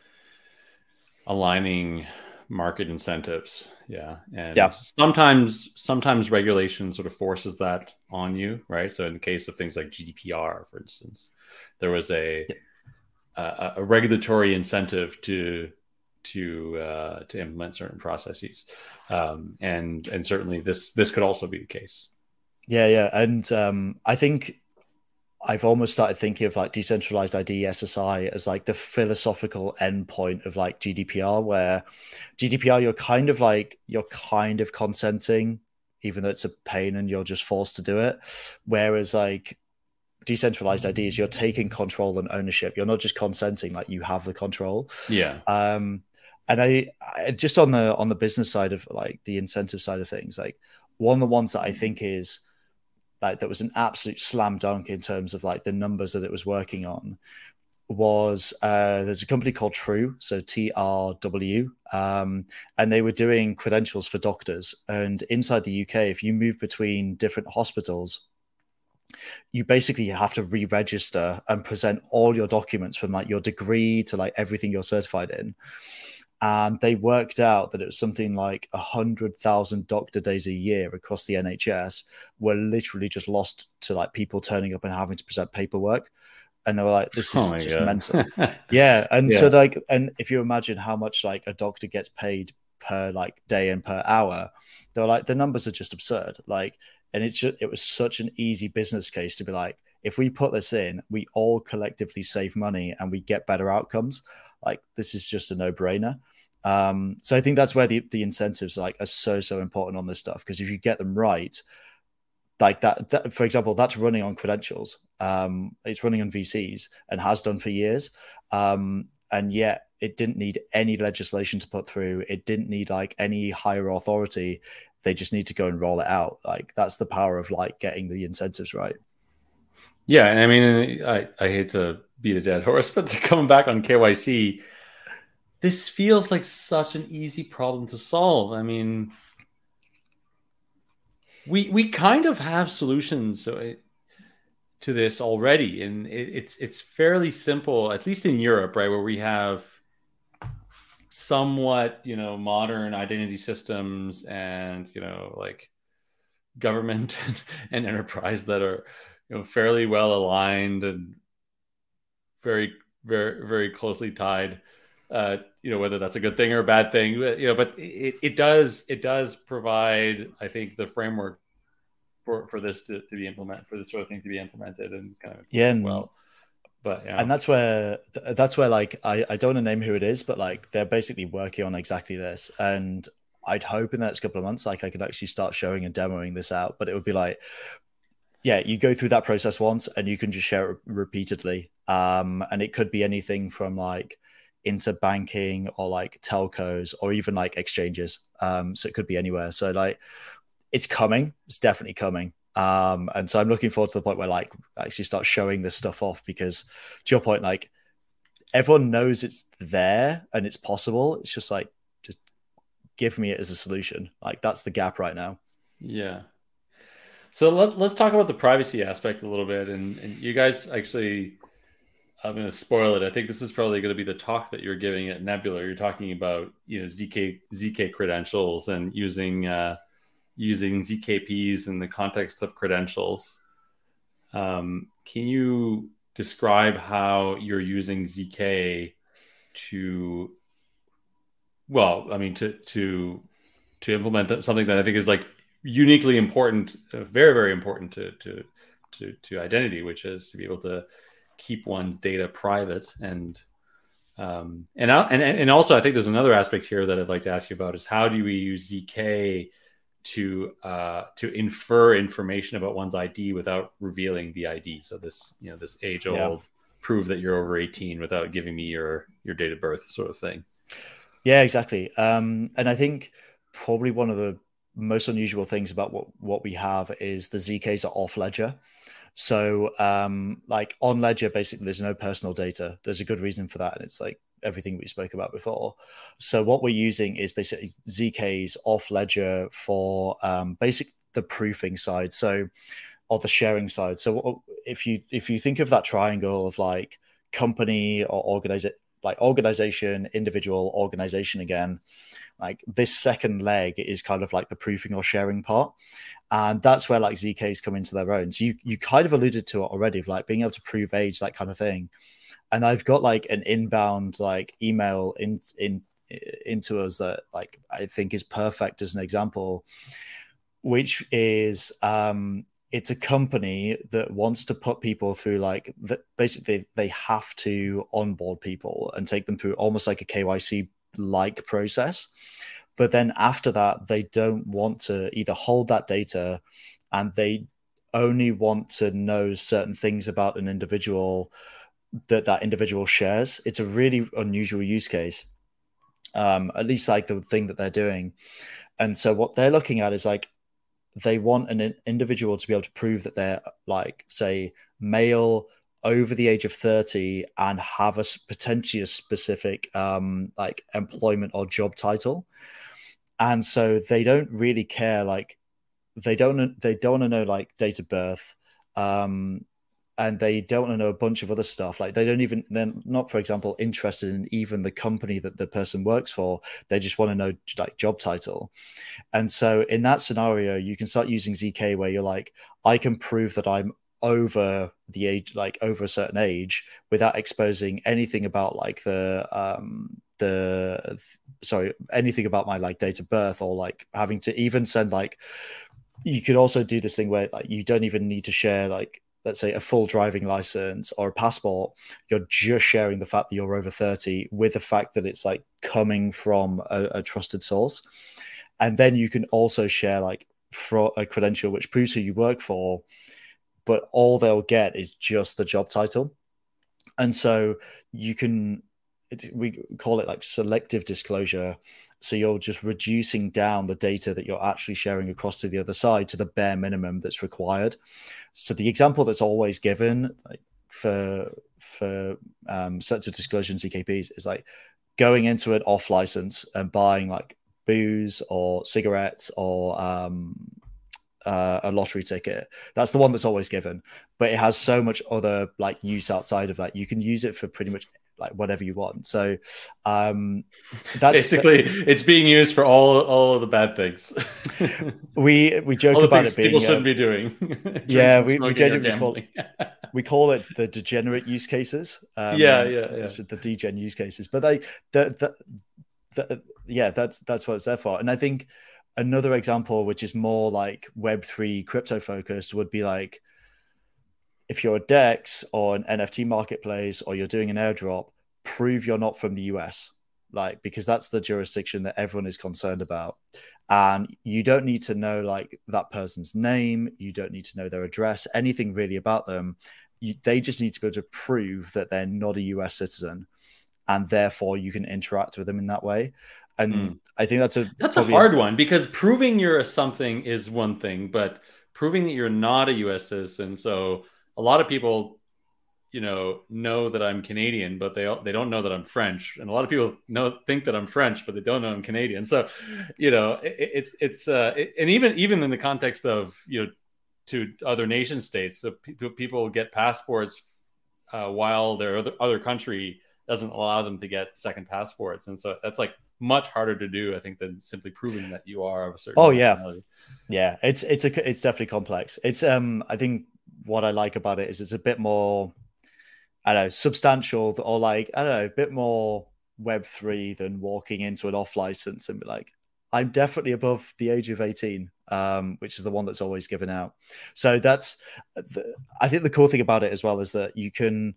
aligning market incentives. Yeah. And yeah. sometimes sometimes regulation sort of forces that on you, right? So in the case of things like GDPR, for instance, there was a yeah. a, a, regulatory incentive to to uh, to implement certain processes, um, and and certainly this this could also be the case. Yeah, yeah, and um, I think I've almost started thinking of like decentralized ID SSI as like the philosophical endpoint of like GDPR, where GDPR you're kind of like you're kind of consenting, even though it's a pain and you're just forced to do it. Whereas like decentralized IDs, you're taking control and ownership. You're not just consenting, like you have the control. Yeah. Um, and I, I just on the on the business side of like the incentive side of things, like one of the ones that I think is like that was an absolute slam dunk in terms of like the numbers that it was working on was uh, there's a company called Truu, so T R W, um, and they were doing credentials for doctors. And inside the UK, if you move between different hospitals, you basically have to re-register and present all your documents from like your degree to like everything you're certified in and they worked out that it was something like 100,000 doctor days a year across the NHS were literally just lost to like people turning up and having to present paperwork. And they were like, this is oh just God. mental. yeah. And yeah. so, like, and if you imagine how much like a doctor gets paid per like day and per hour, they were like, the numbers are just absurd. Like, and it's just, it was such an easy business case to be like, if we put this in, we all collectively save money and we get better outcomes like this is just a no brainer. Um, so I think that's where the, the incentives like are so so important on this stuff because if you get them right, like that, that, for example, that's running on credentials. Um, it's running on VCs and has done for years. Um, and yet it didn't need any legislation to put through. It didn't need like any higher authority. They just need to go and roll it out. Like that's the power of like getting the incentives right. Yeah, and I mean, I, I hate to beat a dead horse, but they're coming back on KYC. This feels like such an easy problem to solve. I mean, we we kind of have solutions uh, to this already, and it, it's it's fairly simple, at least in Europe, right, where we have somewhat you know modern identity systems and you know like government and enterprise that are you know fairly well aligned and very very very closely tied uh, you know whether that's a good thing or a bad thing you know but it, it does it does provide i think the framework for for this to, to be implemented for this sort of thing to be implemented and kind of yeah well but yeah. and that's where that's where like I, I don't want to name who it is but like they're basically working on exactly this and i'd hope in the next couple of months like i could actually start showing and demoing this out but it would be like yeah, you go through that process once and you can just share it repeatedly. Um, and it could be anything from like interbanking or like telcos or even like exchanges. Um, so it could be anywhere. So like it's coming. It's definitely coming. Um, and so I'm looking forward to the point where like actually start showing this stuff off because to your point, like everyone knows it's there and it's possible. It's just like just give me it as a solution. Like that's the gap right now. Yeah. So let's let's talk about the privacy aspect a little bit. And, and you guys actually, I'm going to spoil it. I think this is probably going to be the talk that you're giving at Nebular. You're talking about you know zk zk credentials and using uh, using zkps in the context of credentials. Um, can you describe how you're using zk to well i mean to to to implement something that i think is like uniquely important, uh, very very important to to to to identity, which is to be able to keep one's data private and um, and, and and also I think there's another aspect here that I'd like to ask you about is how do we use zk to uh, to infer information about one's ID without revealing the ID. So this you know this age old yeah. prove that you're over 18 without giving me your your date of birth sort of thing. Yeah, exactly. Um, and I think probably one of the most unusual things about what what we have is the zks are off ledger so um like on ledger basically there's no personal data. There's a good reason for that and it's like everything we spoke about before. So what we're using is basically zks off ledger for um basic the proofing side so or the sharing side. So if you if you think of that triangle of like company or organize like organization, individual, organization again, like this second leg is kind of like the proofing or sharing part. And that's where like ZKs come into their own. So you you kind of alluded to it already of like being able to prove age, that kind of thing. And I've got like an inbound like email in in into us that like I think is perfect as an example, which is um it's a company that wants to put people through like basically they have to onboard people and take them through almost like a KYC like process. But then after that, they don't want to either hold that data and they only want to know certain things about an individual that that individual shares. It's a really unusual use case, um, at least like the thing that they're doing. And so what they're looking at is like they want an individual to be able to prove that they're like say male over the age of 30 and have a potentially a specific um, like employment or job title. And so they don't really care like they don't they don't want to know like date of birth um, and they don't want to know a bunch of other stuff. Like they don't even they're not for example interested in even the company that the person works for. They just want to know like job title. And so in that scenario you can start using zk where you're like i can prove that i'm over the age like over a certain age without exposing anything about like the um the sorry anything about my like date of birth or like having to even send like you could also do this thing where like you don't even need to share like let's say a full driving license or a passport you're just sharing the fact that you're over 30 with the fact that it's like coming from a, a trusted source and then you can also share like a credential which proves who you work for but all they'll get is just the job title. And so you can, we call it like selective disclosure. So you're just reducing down the data that you're actually sharing across to the other side to the bare minimum that's required. So the example that's always given like, for for um, sets of disclosure ZKPs is like going into an off license and buying like booze or cigarettes or um, uh, a lottery ticket. That's the one that's always given, but it has so much other like use outside of that. You can use it for pretty much like whatever you want. So um, that's basically it's being used for all all of the bad things. we we joke about it being people shouldn't uh, be doing. yeah, we, we genuinely call we call it the degenerate use cases. Um, yeah, yeah, yeah. The degen use cases, but they the, the, the yeah that's that's what it's there for, and I think another example which is more like web3 crypto focused would be like if you're a dex or an nft marketplace or you're doing an airdrop prove you're not from the us like because that's the jurisdiction that everyone is concerned about and you don't need to know like that person's name you don't need to know their address anything really about them you, they just need to be able to prove that they're not a us citizen and therefore you can interact with them in that way and mm. I think that's a that's a hard a... one because proving you're a something is one thing, but proving that you're not a U.S. citizen. So a lot of people, you know, know that I'm Canadian, but they they don't know that I'm French, and a lot of people know think that I'm French, but they don't know I'm Canadian. So, you know, it, it's it's uh, it, and even even in the context of you know to other nation states, so pe- people get passports uh, while their other, other country doesn't allow them to get second passports, and so that's like much harder to do, I think, than simply proving that you are of a certain. Oh yeah, yeah. It's it's a it's definitely complex. It's um I think what I like about it is it's a bit more, I don't know, substantial or like I don't know, a bit more Web three than walking into an off license and be like, I'm definitely above the age of 18, um, which is the one that's always given out. So that's, the, I think the cool thing about it as well is that you can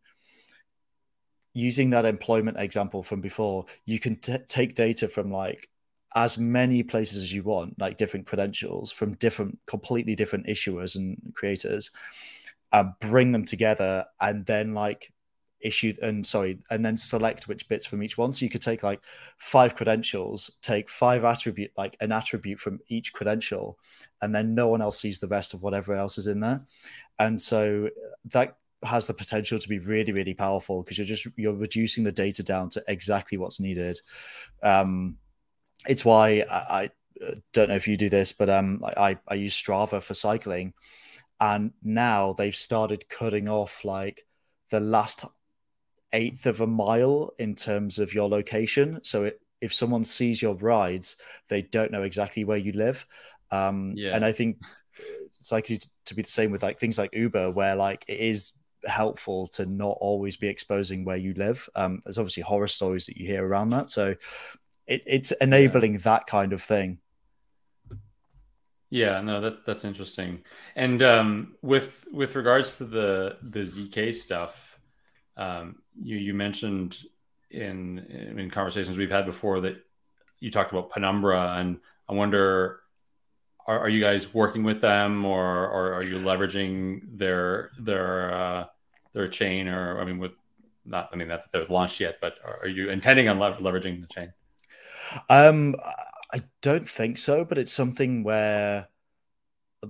using that employment example from before, you can t- take data from like as many places as you want, like different credentials from different, completely different issuers and creators, and bring them together, and then like issue and sorry, and then select which bits from each one. So you could take like five credentials, take five attribute, like an attribute from each credential, and then no one else sees the rest of whatever else is in there. And so that has the potential to be really really powerful because you're just you're reducing the data down to exactly what's needed um it's why I, I uh, don't know if you do this but um I, I use strava for cycling and now they've started cutting off like the last eighth of a mile in terms of your location. So it, if someone sees your rides, they don't know exactly where you live. Um, yeah. And I think it's likely to be the same with like things like Uber, where like it is helpful to not always be exposing where you live. Um, there's obviously horror stories that you hear around that, so it, it's enabling yeah. that kind of thing. Yeah, no, that that's interesting. And um, with with regards to the the zk stuff, um, you you mentioned in in conversations we've had before that you talked about Penumbra, and I wonder, are, are you guys working with them, or, or are you leveraging their their uh, their chain, or I mean, with not I mean that they're launched yet, but are, you intending on leveraging the chain? Um, I don't think so, but it's something where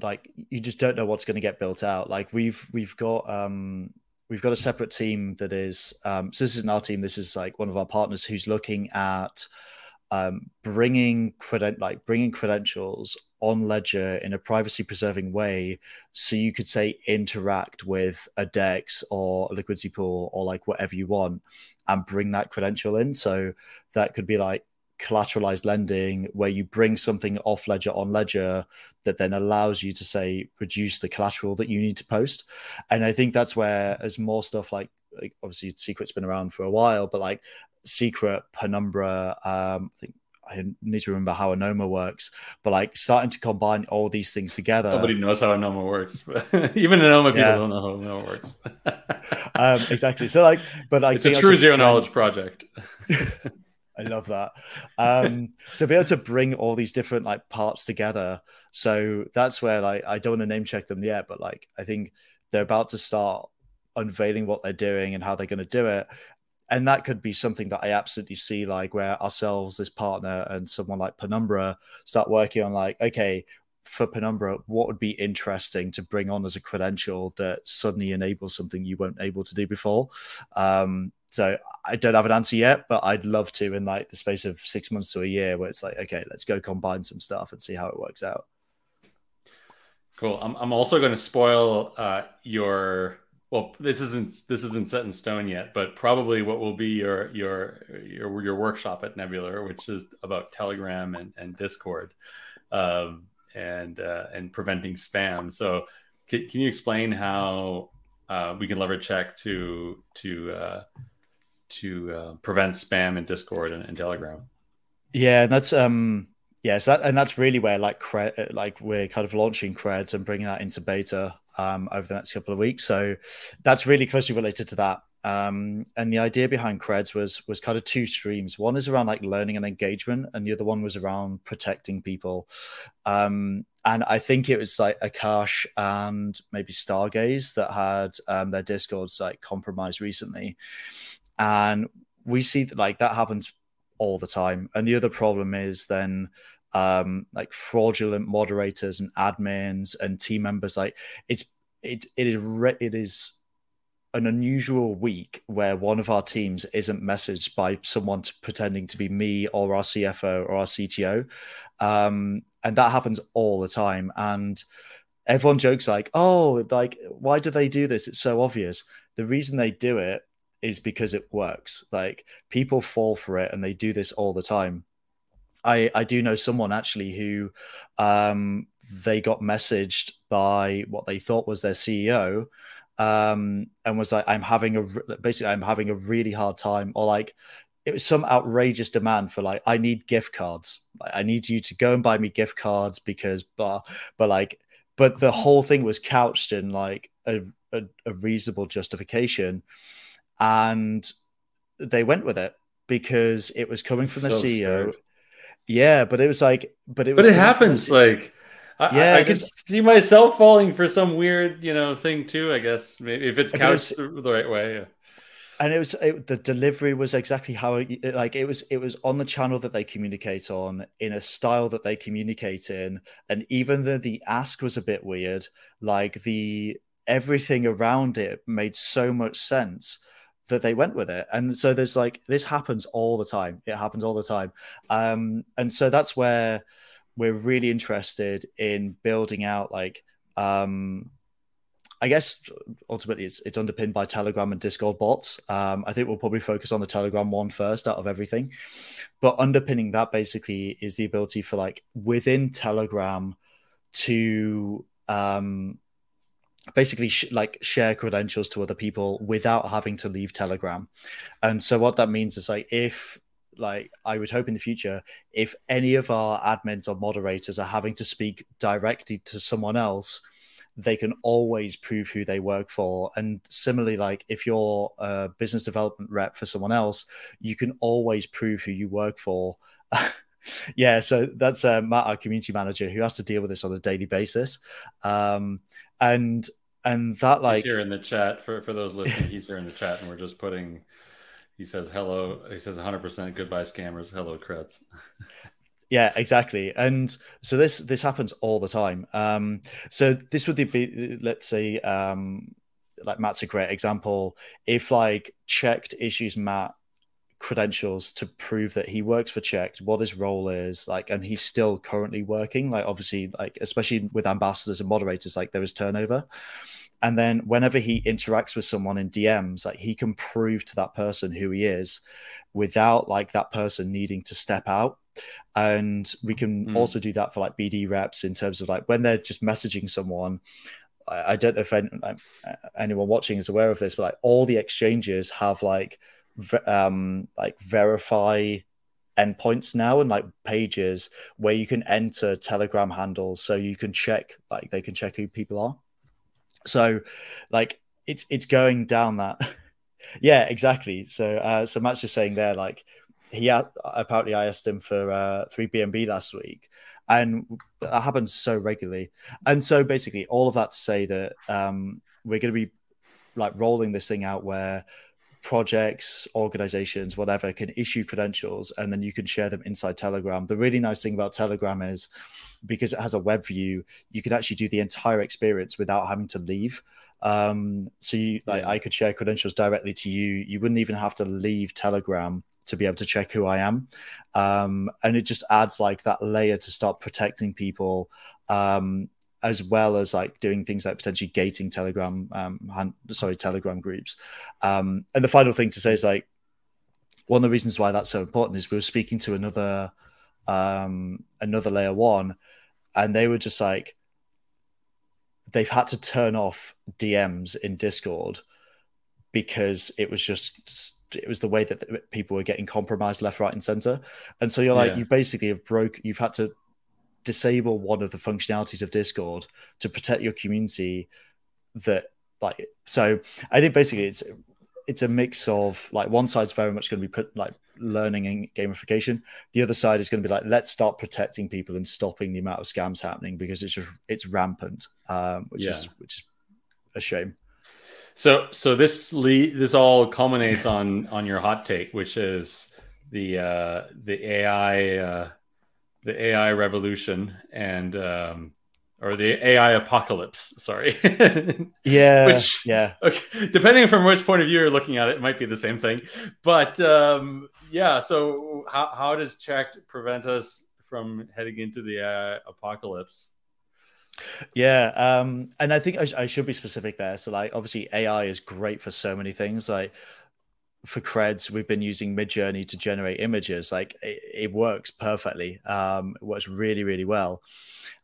like you just don't know what's going to get built out. Like we've we've got um we've got a separate team that is um so this isn't our team. This is like one of our partners who's looking at um bringing credent like bringing credentials on Ledger in a privacy preserving way, so you could say interact with a Dex or a liquidity pool or like whatever you want, and bring that credential in. So that could be like collateralized lending where you bring something off ledger on ledger that then allows you to say reduce the collateral that you need to post and i think that's where as more stuff like, like obviously secret's been around for a while but like secret penumbra um i think I need to remember how Anoma works, but like starting to combine all these things together. Nobody knows how Anoma works. but Even Anoma people yeah. don't know how Anoma works. um, exactly. So like, but like it's a true zero knowledge project. I love that. Um, so be able to bring all these different like parts together. So that's where like I don't want to name check them yet, but like I think they're about to start unveiling what they're doing and how they're going to do it. And that could be something that I absolutely see, like where ourselves, this partner, and someone like Penumbra start working on, like, okay, for Penumbra, what would be interesting to bring on as a credential that suddenly enables something you weren't able to do before? Um, so I don't have an answer yet, but I'd love to in like the space of six months to a year, where it's like, okay, let's go combine some stuff and see how it works out. Cool. I'm I'm also going to spoil uh, your. Well, this isn't this isn't set in stone yet, but probably what will be your your your your workshop at Nebular, which is about Telegram and, and Discord, um, and uh, and preventing spam. So, can, can you explain how uh, we can leverage Cheqd to to uh, to uh, prevent spam in Discord and, and, Telegram. Yeah, and that's um yes, that, and that's really where like cred, like we're kind of launching creds and bringing that into beta um, over the next couple of weeks. So that's really closely related to that. Um, and the idea behind creds was was kind of two streams. One is around like learning and engagement, and the other one was around protecting people. Um, and I think it was like Akash and maybe Stargaze that had um, their discords like compromised recently and we see that like that happens all the time and the other problem is then um like fraudulent moderators and admins and team members like it's it it is re- it is an unusual week where one of our teams isn't messaged by someone to, pretending to be me or our CFO or our CTO. Um, and that happens all the time. And everyone jokes like, oh, like, why do they do this? It's so obvious. The reason they do it is because it works. Like people fall for it and they do this all the time. I, I do know someone actually who um, they got messaged by what they thought was their CEO um, and was like, I'm having a basically, I'm having a really hard time, or like it was some outrageous demand for like, I need gift cards. I need you to go and buy me gift cards because, but, but like, but the whole thing was couched in like a, a, a reasonable justification and they went with it because it was coming from the CEO. Scared. Yeah, but it was like, but it but it happens. Like, I, yeah, I, I could see myself falling for some weird, you know, thing too. I guess maybe if it's couched the right way. Yeah. And it was it, the delivery was exactly how it, like it was. It was on the channel that they communicate on, in a style that they communicate in, and even though the ask was a bit weird, like the everything around it made so much sense that they went with it. And so there's like this happens all the time. It happens all the time. Um, and so that's where we're really interested in building out like um, I guess ultimately it's it's underpinned by Telegram and Discord bots. Um, I think we'll probably focus on the Telegram one first out of everything, but underpinning that basically is the ability for like within Telegram to um, basically sh- like share credentials to other people without having to leave Telegram. And so what that means is like if like I would hope in the future if any of our admins or moderators are having to speak directly to someone else they can always prove who they work for. And similarly like if you're a business development rep for someone else you can always prove who you work for. Yeah so that's uh, matt our community manager who has to deal with this on a daily basis. Um, and and that like he's here in the chat. For for those listening he's here in the chat and we're just putting he says hello he says 100% goodbye scammers. Hello creds yeah exactly. And so this this happens all the time. Um so this would be let's say um like matt's a great example. If like Cheqd issues matt credentials to prove that he works for Cheqd what his role is like and he's still currently working like obviously like especially with ambassadors and moderators like there is turnover. And then whenever he interacts with someone in dms like he can prove to that person who he is without like that person needing to step out. And we can mm. also do that for like bd reps in terms of like when they're just messaging someone. I, I don't know if any, anyone watching is aware of this but like all the exchanges have like um, like verify endpoints now and like pages where you can enter telegram handles so you can check like they can check who people are. So like it's it's going down that yeah exactly. So uh so matt's just saying there like he had apparently i asked him for uh 3bnb last week and that happens so regularly. And so basically all of that to say that um we're going to be like rolling this thing out where projects, organizations, whatever, can issue credentials and then you can share them inside Telegram. The really nice thing about Telegram is because it has a web view, you can actually do the entire experience without having to leave. Um, so you like. I could share credentials directly to you. You wouldn't even have to leave Telegram to be able to check who I am. Um, and it just adds like that layer to start protecting people um, as well as like doing things like potentially gating Telegram, um, sorry, Telegram groups. Um, and the final thing to say is like one of the reasons why that's so important is we were speaking to another um, another layer one, and they were just like they've had to turn off DMs in Discord because it was just it was the way that people were getting compromised left, right, and center. And so you're like, yeah. you basically have broke. You've had to disable one of the functionalities of Discord to protect your community. That like so, I think basically it's it's a mix of like one side's very much going to be like learning and gamification. The other side is going to be like let's start protecting people and stopping the amount of scams happening because it's just it's rampant, um, which yeah. is which is a shame. So so this le- this all culminates on on your hot take, which is the uh, the AI uh, the AI revolution and um, or the AI apocalypse. Sorry. yeah. which yeah. Okay, depending from which point of view you're looking at it, it might be the same thing. But um, yeah. So how how does Cheqd prevent us from heading into the AI apocalypse? Yeah, um, and I think I, sh- I should be specific there. So, like, obviously, AI is great for so many things. Like, for creds we've been using midjourney to generate images. Like it, it works perfectly um, it works really really well.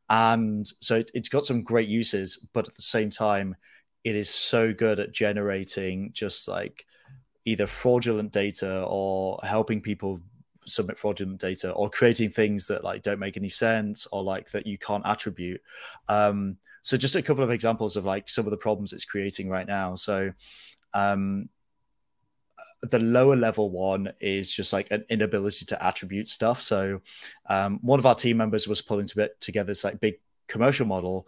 And so it, it's got some great uses but at the same time it is so good at generating just like either fraudulent data or helping people submit fraudulent data or creating things that like don't make any sense or like that you can't attribute. Um, so just a couple of examples of like some of the problems it's creating right now. So um, the lower level one is just like an inability to attribute stuff. So um, one of our team members was pulling together this like big commercial model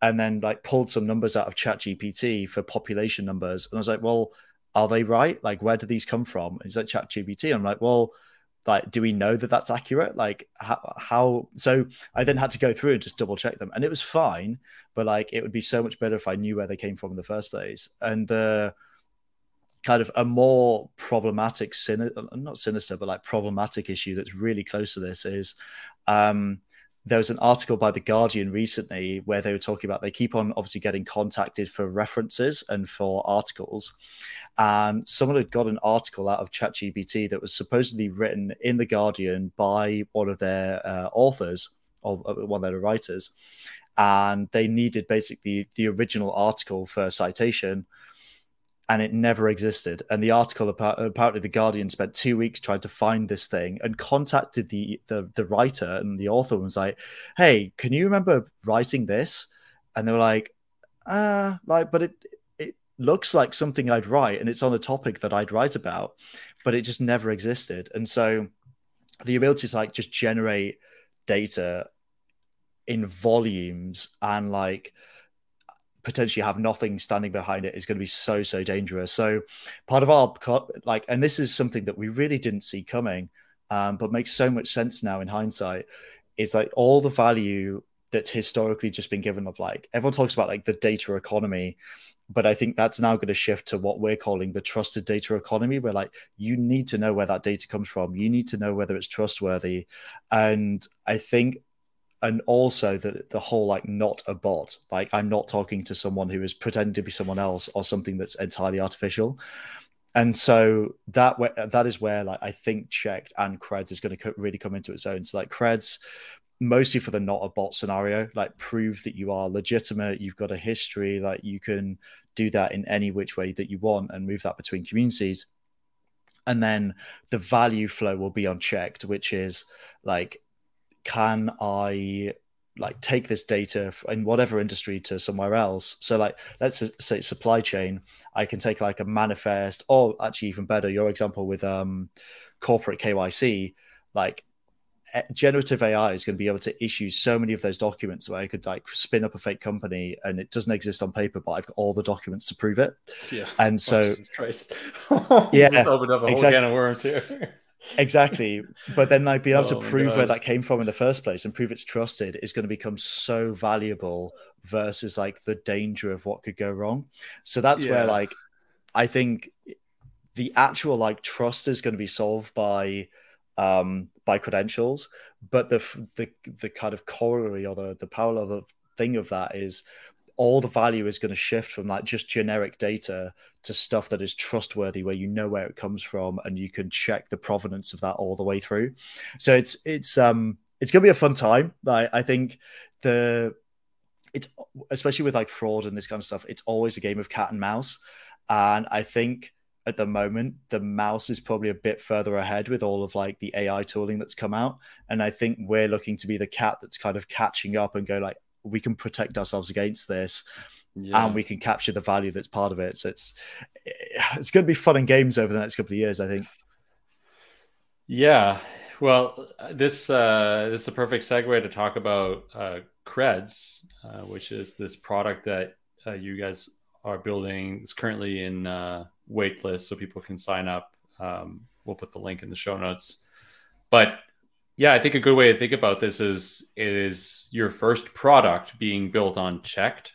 and then like pulled some numbers out of chat gpt for population numbers. And i was like well are they right? Like where do these come from? Is that chat gpt i'm like well like do we know that that's accurate? Like how, how so i then had to go through and just double check them. And it was fine but like it would be so much better if i knew where they came from in the first place. And uh, kind of a more problematic, sin- not sinister, but like problematic issue that's really close to this is um, there was an article by the Guardian recently where they were talking about they keep on obviously getting contacted for references and for articles. And someone had got an article out of ChatGPT that was supposedly written in the Guardian by one of their uh, authors or one of their writers. And they needed basically the original article for citation and it never existed. And the article apparently the Guardian spent two weeks trying to find this thing and contacted the the, the writer and the author and was like, "Hey, can you remember writing this?" And they were like, "Uh, like, but it it looks like something I'd write, and it's on a topic that I'd write about, but it just never existed." And so the ability to like just generate data in volumes and like potentially have nothing standing behind it is going to be so so dangerous. So part of our like, and this is something that we really didn't see coming, um, but makes so much sense now in hindsight. Is like all the value that's historically just been given of like everyone talks about like the data economy but i think that's now going to shift to what we're calling the trusted data economy where like you need to know where that data comes from you need to know whether it's trustworthy and i think and also the the whole like not a bot. Like i'm not talking to someone who is pretending to be someone else or something that's entirely artificial. And so that that is where like i think Cheqd and creds is going to really come into its own. So like creds mostly for the not a bot scenario like prove that you are legitimate you've got a history like you can do that in any which way that you want and move that between communities. And then the value flow will be on Cheqd which is like can I like take this data in whatever industry to somewhere else? So like let's say supply chain i can take like a manifest or actually even better your example with um corporate kyc like generative ai is going to be able to issue so many of those documents where i could like spin up a fake company and it doesn't exist on paper but i've got all the documents to prove it. Yeah. And so yeah a whole exactly. Can of worms here exactly. But then like being able oh to prove where that came from in the first place and prove it's trusted is going to become so valuable versus like the danger of what could go wrong. So that's yeah. where like i think the actual like trust is going to be solved by um by credentials. But the the the kind of corollary or the the parallel thing of that is all the value is going to shift from like just generic data to stuff that is trustworthy where you know where it comes from and you can check the provenance of that all the way through. So it's it's um it's going to be a fun time. Like i think the it's especially with like fraud and this kind of stuff it's always a game of cat and mouse. And i think at the moment the mouse is probably a bit further ahead with all of like the ai tooling that's come out. And i think we're looking to be the cat that's kind of catching up and go like we can protect ourselves against this yeah. and we can capture the value that's part of it. So it's it's going to be fun and games over the next couple of years i think. Yeah. Well this uh this is a perfect segue to talk about uh creds uh, which is this product that uh, you guys are building. It's currently in uh waitlist so people can sign up. Um, we'll put the link in the show notes. But yeah, I think a good way to think about this is is your first product being built on Cheqd,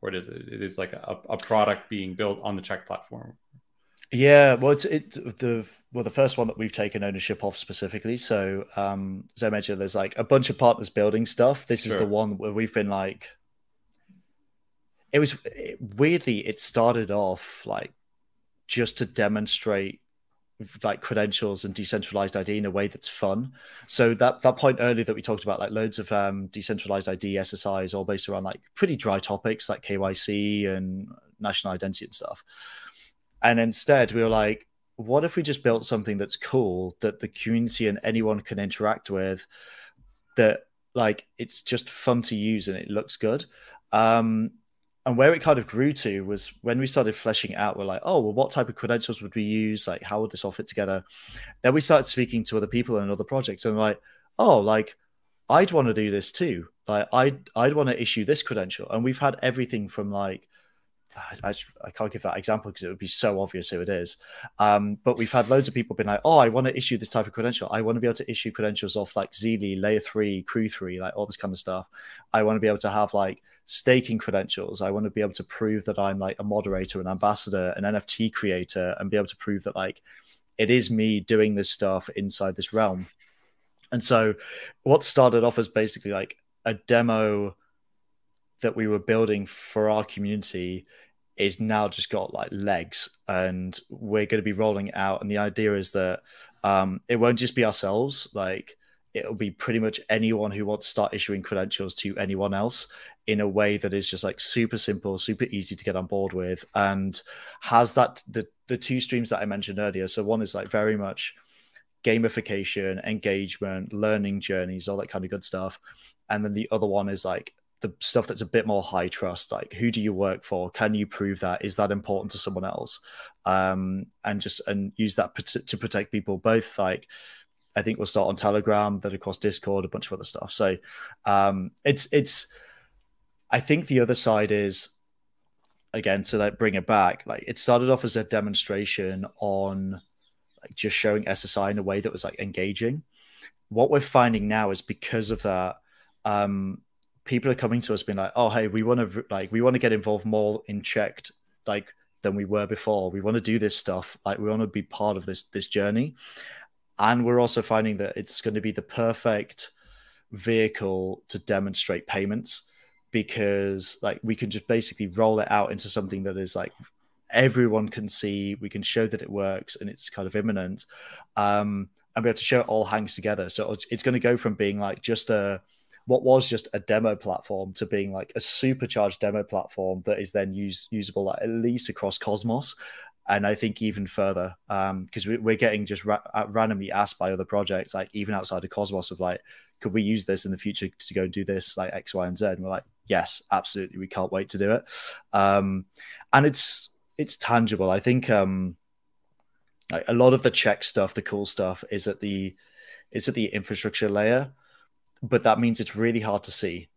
or it is it is like a, a product being built on the Cheqd platform. Yeah, well, it's it the well the first one that we've taken ownership of specifically. So, um, as I mentioned, there's like a bunch of partners building stuff. This sure. is the one where we've been like, it was it, weirdly it started off like just to demonstrate like credentials and decentralized ID in a way that's fun. So that that point earlier that we talked about, like loads of um, decentralized ID SSIs, all based around like pretty dry topics like KYC and national identity and stuff. And instead, we were like, what if we just built something that's cool that the community and anyone can interact with? That like it's just fun to use and it looks good. Um, and where it kind of grew to was when we started fleshing out we're like oh well what type of credentials would we use like how would this all fit together then we started speaking to other people and other projects and like oh like i'd want to do this too like i'd i'd want to issue this credential and we've had everything from like I, I can't give that example because it would be so obvious who it is. Um, but we've had loads of people been like, "Oh, I want to issue this type of credential. I want to be able to issue credentials off like Zealy, Layer Three, Crew Three, like all this kind of stuff. I want to be able to have like staking credentials. I want to be able to prove that I'm like a moderator, an ambassador, an NFT creator, and be able to prove that like it is me doing this stuff inside this realm." And so, what started off as basically like a demo that we were building for our community is now just got like legs and we're going to be rolling out and the idea is that um, it won't just be ourselves like it'll be pretty much anyone who wants to start issuing credentials to anyone else in a way that is just like super simple super easy to get on board with and has that the the two streams that i mentioned earlier. So one is like very much gamification engagement learning journeys all that kind of good stuff. And then the other one is like the stuff that's a bit more high trust like who do you work for? Can you prove that? Is that important to someone else? Um and just and use that to protect people both like i think we'll start on telegram then across discord a bunch of other stuff so um it's it's i think the other side is again to like bring it back like it started off as a demonstration on like just showing ssi in a way that was like engaging what we're finding now is because of that um people are coming to us being like, "Oh, hey, we want to like we want to get involved more in Cheqd like than we were before. We want to do this stuff. Like we want to be part of this this journey." And we're also finding that it's going to be the perfect vehicle to demonstrate payments because like we can just basically roll it out into something that is like everyone can see we can show that it works and it's kind of imminent um and be able to show it all hangs together so it's, it's going to go from being like just a what was just a demo platform to being like a supercharged demo platform that is then use, usable at least across Cosmos. And I think even further, because um, we, are getting just ra- uh, randomly asked by other projects, like even outside of Cosmos, of like, could we use this in the future to go and do this, like X, Y, and Z? And we're like, yes, absolutely, we can't wait to do it. Um, and it's it's tangible. I think um, like a lot of the Cheqd stuff, the cool stuff, is at the is at the infrastructure layer but that means it's really hard to see.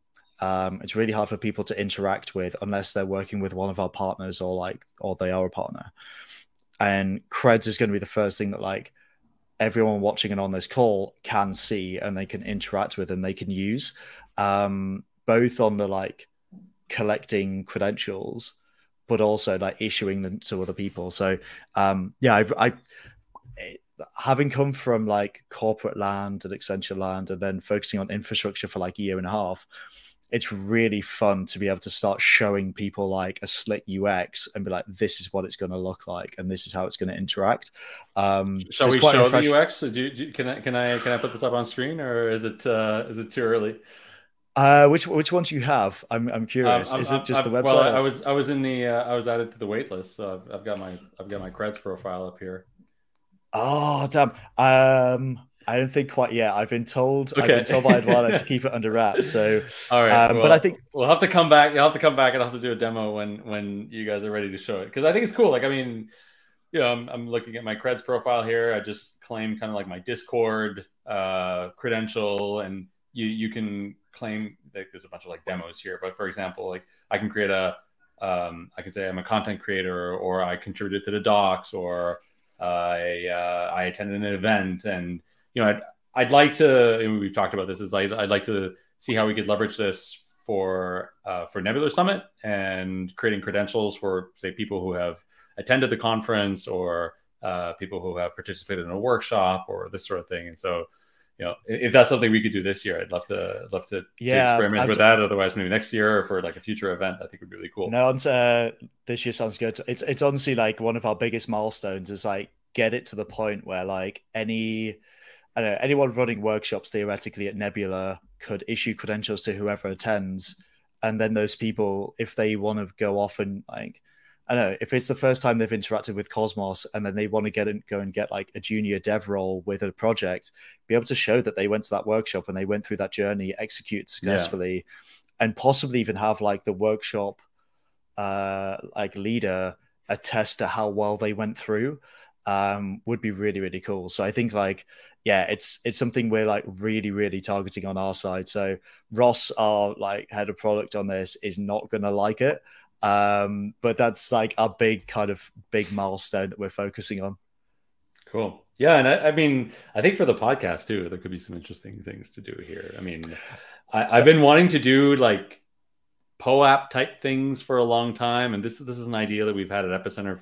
Um, it's really hard for people to interact with unless they're working with one of our partners or like or they are a partner. And creds is going to be the first thing that like everyone watching and on this call can see and they can interact with and they can use um, both on the like collecting credentials but also like issuing them to other people so um yeah I've, i having come from like corporate land and Accenture land and then focusing on infrastructure for like a year and a half, it's really fun to be able to start showing people like a slick UX and be like, this is what it's going to look like and this is how it's going to interact. Um, Shall so we show fresh... the UX? Do, do, can I can I can I put this up on screen or is it uh, is it too early? Uh, which which one do you have? I'm I'm curious. Um, is it just I'm, the website? Well, I was I was in the uh, I was added to the waitlist, so I've, I've got my I've got my creds profile up here. Oh damn! Um, I don't think quite yet. I've been told. Okay. I've been told by Eduardo to keep it under wraps. So, all right. Um, well, but I think we'll have to come back. You'll have to come back and I'll have to do a demo when when you guys are ready to show it because I think it's cool. Like, I mean, you know, I'm, I'm looking at my creds profile here. I just claim kind of like my Discord uh, credential, and you you can claim like there's a bunch of like demos here. But for example, like I can create a um, I can say I'm a content creator, or I contributed to the docs, or I uh, I attended an event, and you know, I'd, I'd like to. we've talked about this. Is I'd, I'd like to see how we could leverage this for uh, for Nebular Summit and creating credentials for say people who have attended the conference or uh, people who have participated in a workshop or this sort of thing. And so, you know, if that's something we could do this year, I'd love to love to, yeah, to experiment with that. Otherwise, maybe next year or for like a future event, I think would be really cool. No, uh, this year sounds good. It's it's honestly like one of our biggest milestones is like get it to the point where like any I know, anyone running workshops theoretically at Nebular could issue credentials to whoever attends, and then those people, if they want to go off and like I don't know if it's the first time they've interacted with Cosmos and then they want to get and go and get like a junior dev role with a project, be able to show that they went to that workshop and they went through that journey, execute successfully, yeah. and possibly even have like the workshop uh like leader attest to how well they went through um would be really really cool so i think like yeah it's it's something we're like really really targeting on our side so ross our like head of product on this is not gonna like it um, but that's like our big kind of big milestone that we're focusing on. Cool. Yeah, and I, I, mean, I think for the podcast too, there could be some interesting things to do here. I mean, I, have been wanting to do like POAP type things for a long time, and this this is an idea that we've had at Epicenter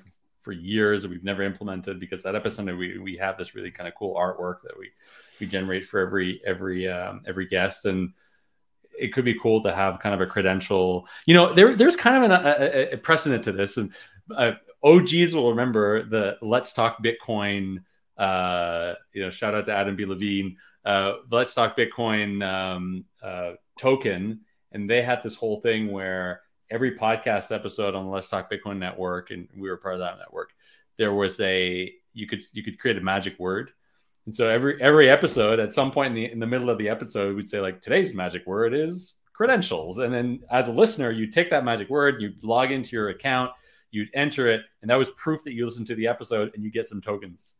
for years that we've never implemented because at Epicenter we we have this really kind of cool artwork that we we generate for every every um, every guest. And it could be cool to have kind of a credential you know there there's kind of an, a, a, precedent to this. And uh, og's will remember the let's talk bitcoin uh, you know shout out to adam b. Levine. Uh, let's talk bitcoin um, uh, token. And they had this whole thing where every podcast episode on the let's talk bitcoin network and we were part of that network there was a you could you could create a magic word and so every every episode, at some point in the in the middle of the episode, we'd say like today's magic word is credentials. And then as a listener, you take that magic word, you log into your account, you'd enter it, and that was proof that you listened to the episode, and you get some tokens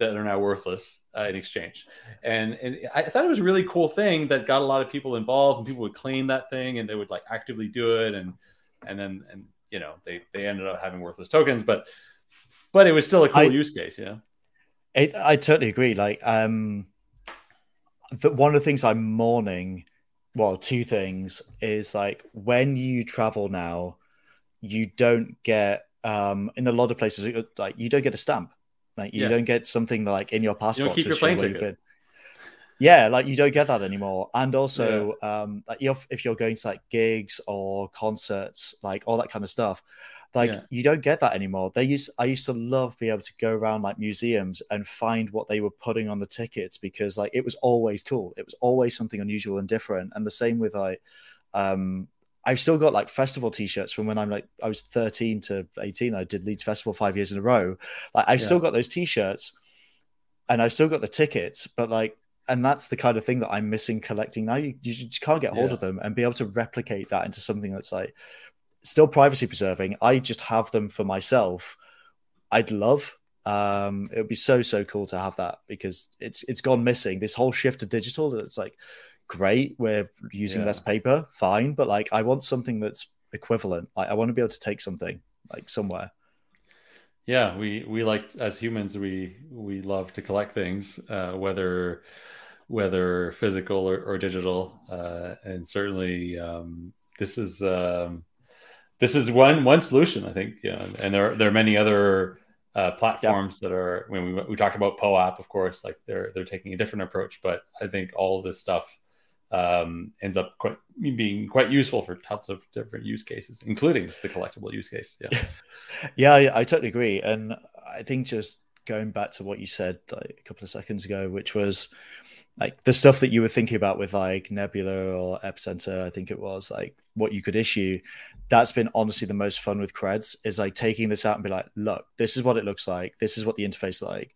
that are now worthless uh, in exchange. And and I thought it was a really cool thing that got a lot of people involved, and people would claim that thing, and they would like actively do it, and and then and you know they they ended up having worthless tokens, but but it was still a cool I, use case, you know. It, I totally agree. Like, um, the, one of the things I'm mourning, well, two things is like when you travel now, you don't get um in a lot of places like you don't get a stamp, like you yeah. don't get something like in your passport. You keep your plane ticket. Yeah, like you don't get that anymore. And also, yeah. um, like if, if you're going to like gigs or concerts, like all that kind of stuff, like yeah. you don't get that anymore. They used I used to love being able to go around like museums and find what they were putting on the tickets because like it was always cool. It was always something unusual and different. And the same with like um I've still got like festival t-shirts from when I'm like I was 13 to 18. I did Leeds Festival five years in a row. Like I've yeah. still got those t-shirts and I've still got the tickets, but like and that's the kind of thing that I'm missing collecting now. You, you just can't get hold yeah. of them and be able to replicate that into something that's like still privacy preserving. I just have them for myself. I'd love. Um, it would be so so cool to have that because it's it's gone missing. This whole shift to digital. It's like great. We're using yeah. less paper, fine, but like I want something that's equivalent. Like I want to be able to take something like somewhere. Yeah, we we like as humans we we love to collect things, uh, whether whether physical or, or digital, uh, and certainly um, this is um, this is one one solution, I think. Yeah, and there there are many other uh, platforms that are. When we we talked about POAP, of course, like they're they're taking a different approach, but I think all of this stuff um, ends up quite being quite useful for tons of different use cases, including the collectible use case. Yeah, yeah, I, I totally agree, and I think just going back to what you said like a couple of seconds ago, which was like the stuff that you were thinking about with like Nebular or Epicenter, I think it was like what you could issue. That's been honestly the most fun with creds is like taking this out and be like, look, this is what it looks like. This is what the interface like.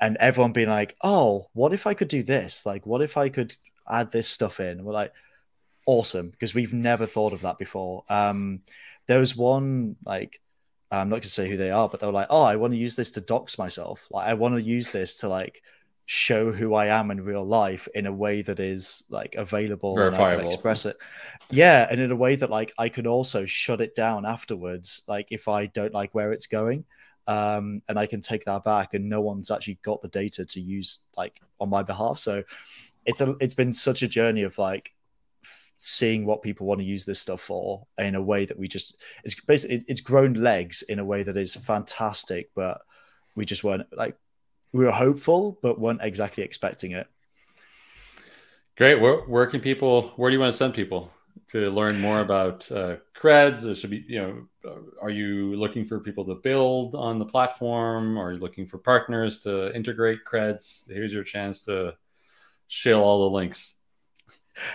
And everyone being like, oh, what if I could do this? Like, what if I could add this stuff in? We're like, awesome, because we've never thought of that before. Um, there was one like I'm not going to say who they are, but they were like, "Oh, I want to use this to dox myself. Like, I want to use this to like show who I am in real life in a way that is like available and I can express it. Yeah, and in a way that like I can also shut it down afterwards, like if I don't like where it's going. Um, and I can take that back, and no one's actually got the data to use like on my behalf. So it's a it's been such a journey of like seeing what people want to use this stuff for in a way that we just it's basically it's grown legs in a way that is fantastic, but we just weren't like we were hopeful, but weren't exactly expecting it. Great. Where, where can people? Where do you want to send people to learn more about uh, creds? It should be, you know, are you looking for people to build on the platform? Are you looking for partners to integrate creds? Here's your chance to shill all the links.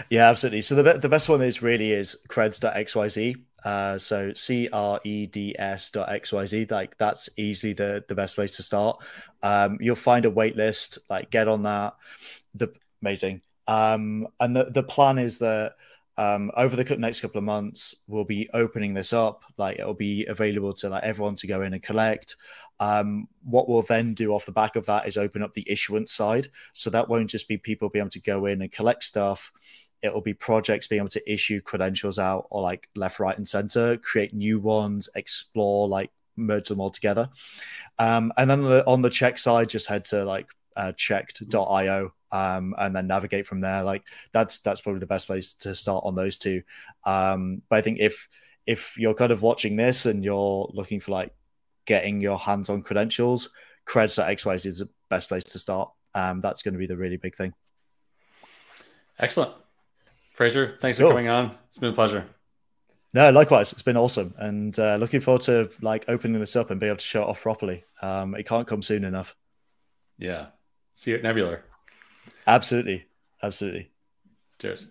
Yeah, absolutely. So the the best one is really is creds.xyz. Uh, so C R E D S dot X Y Z. Like that's easily the the best place to start. Um, you'll find a wait list. Like get on that. The amazing. Um, and the the plan is that um, over the next couple of months, we'll be opening this up. Like it'll be available to like everyone to go in and collect. Um, what we'll then do off the back of that is open up the issuance side. So that won't just be people being able to go in and collect stuff it'll be projects being able to issue credentials out or like left, right, and center, create new ones, explore, like merge them all together. Um, and then on the Cheqd side, just head to like uh, cheqd.io um, and then navigate from there. Like that's that's probably the best place to start on those two. Um, but I think if if you're kind of watching this and you're looking for like getting your hands on credentials, creds.xyz is the best place to start. um, that's going to be the really big thing. Excellent. Fraser, thanks cool. for coming on. It's been a pleasure. No, likewise. It's been awesome, and uh, looking forward to like opening this up and being able to show it off properly. Um, it can't come soon enough. Yeah. See you at Nebular. Absolutely. Absolutely. Cheers.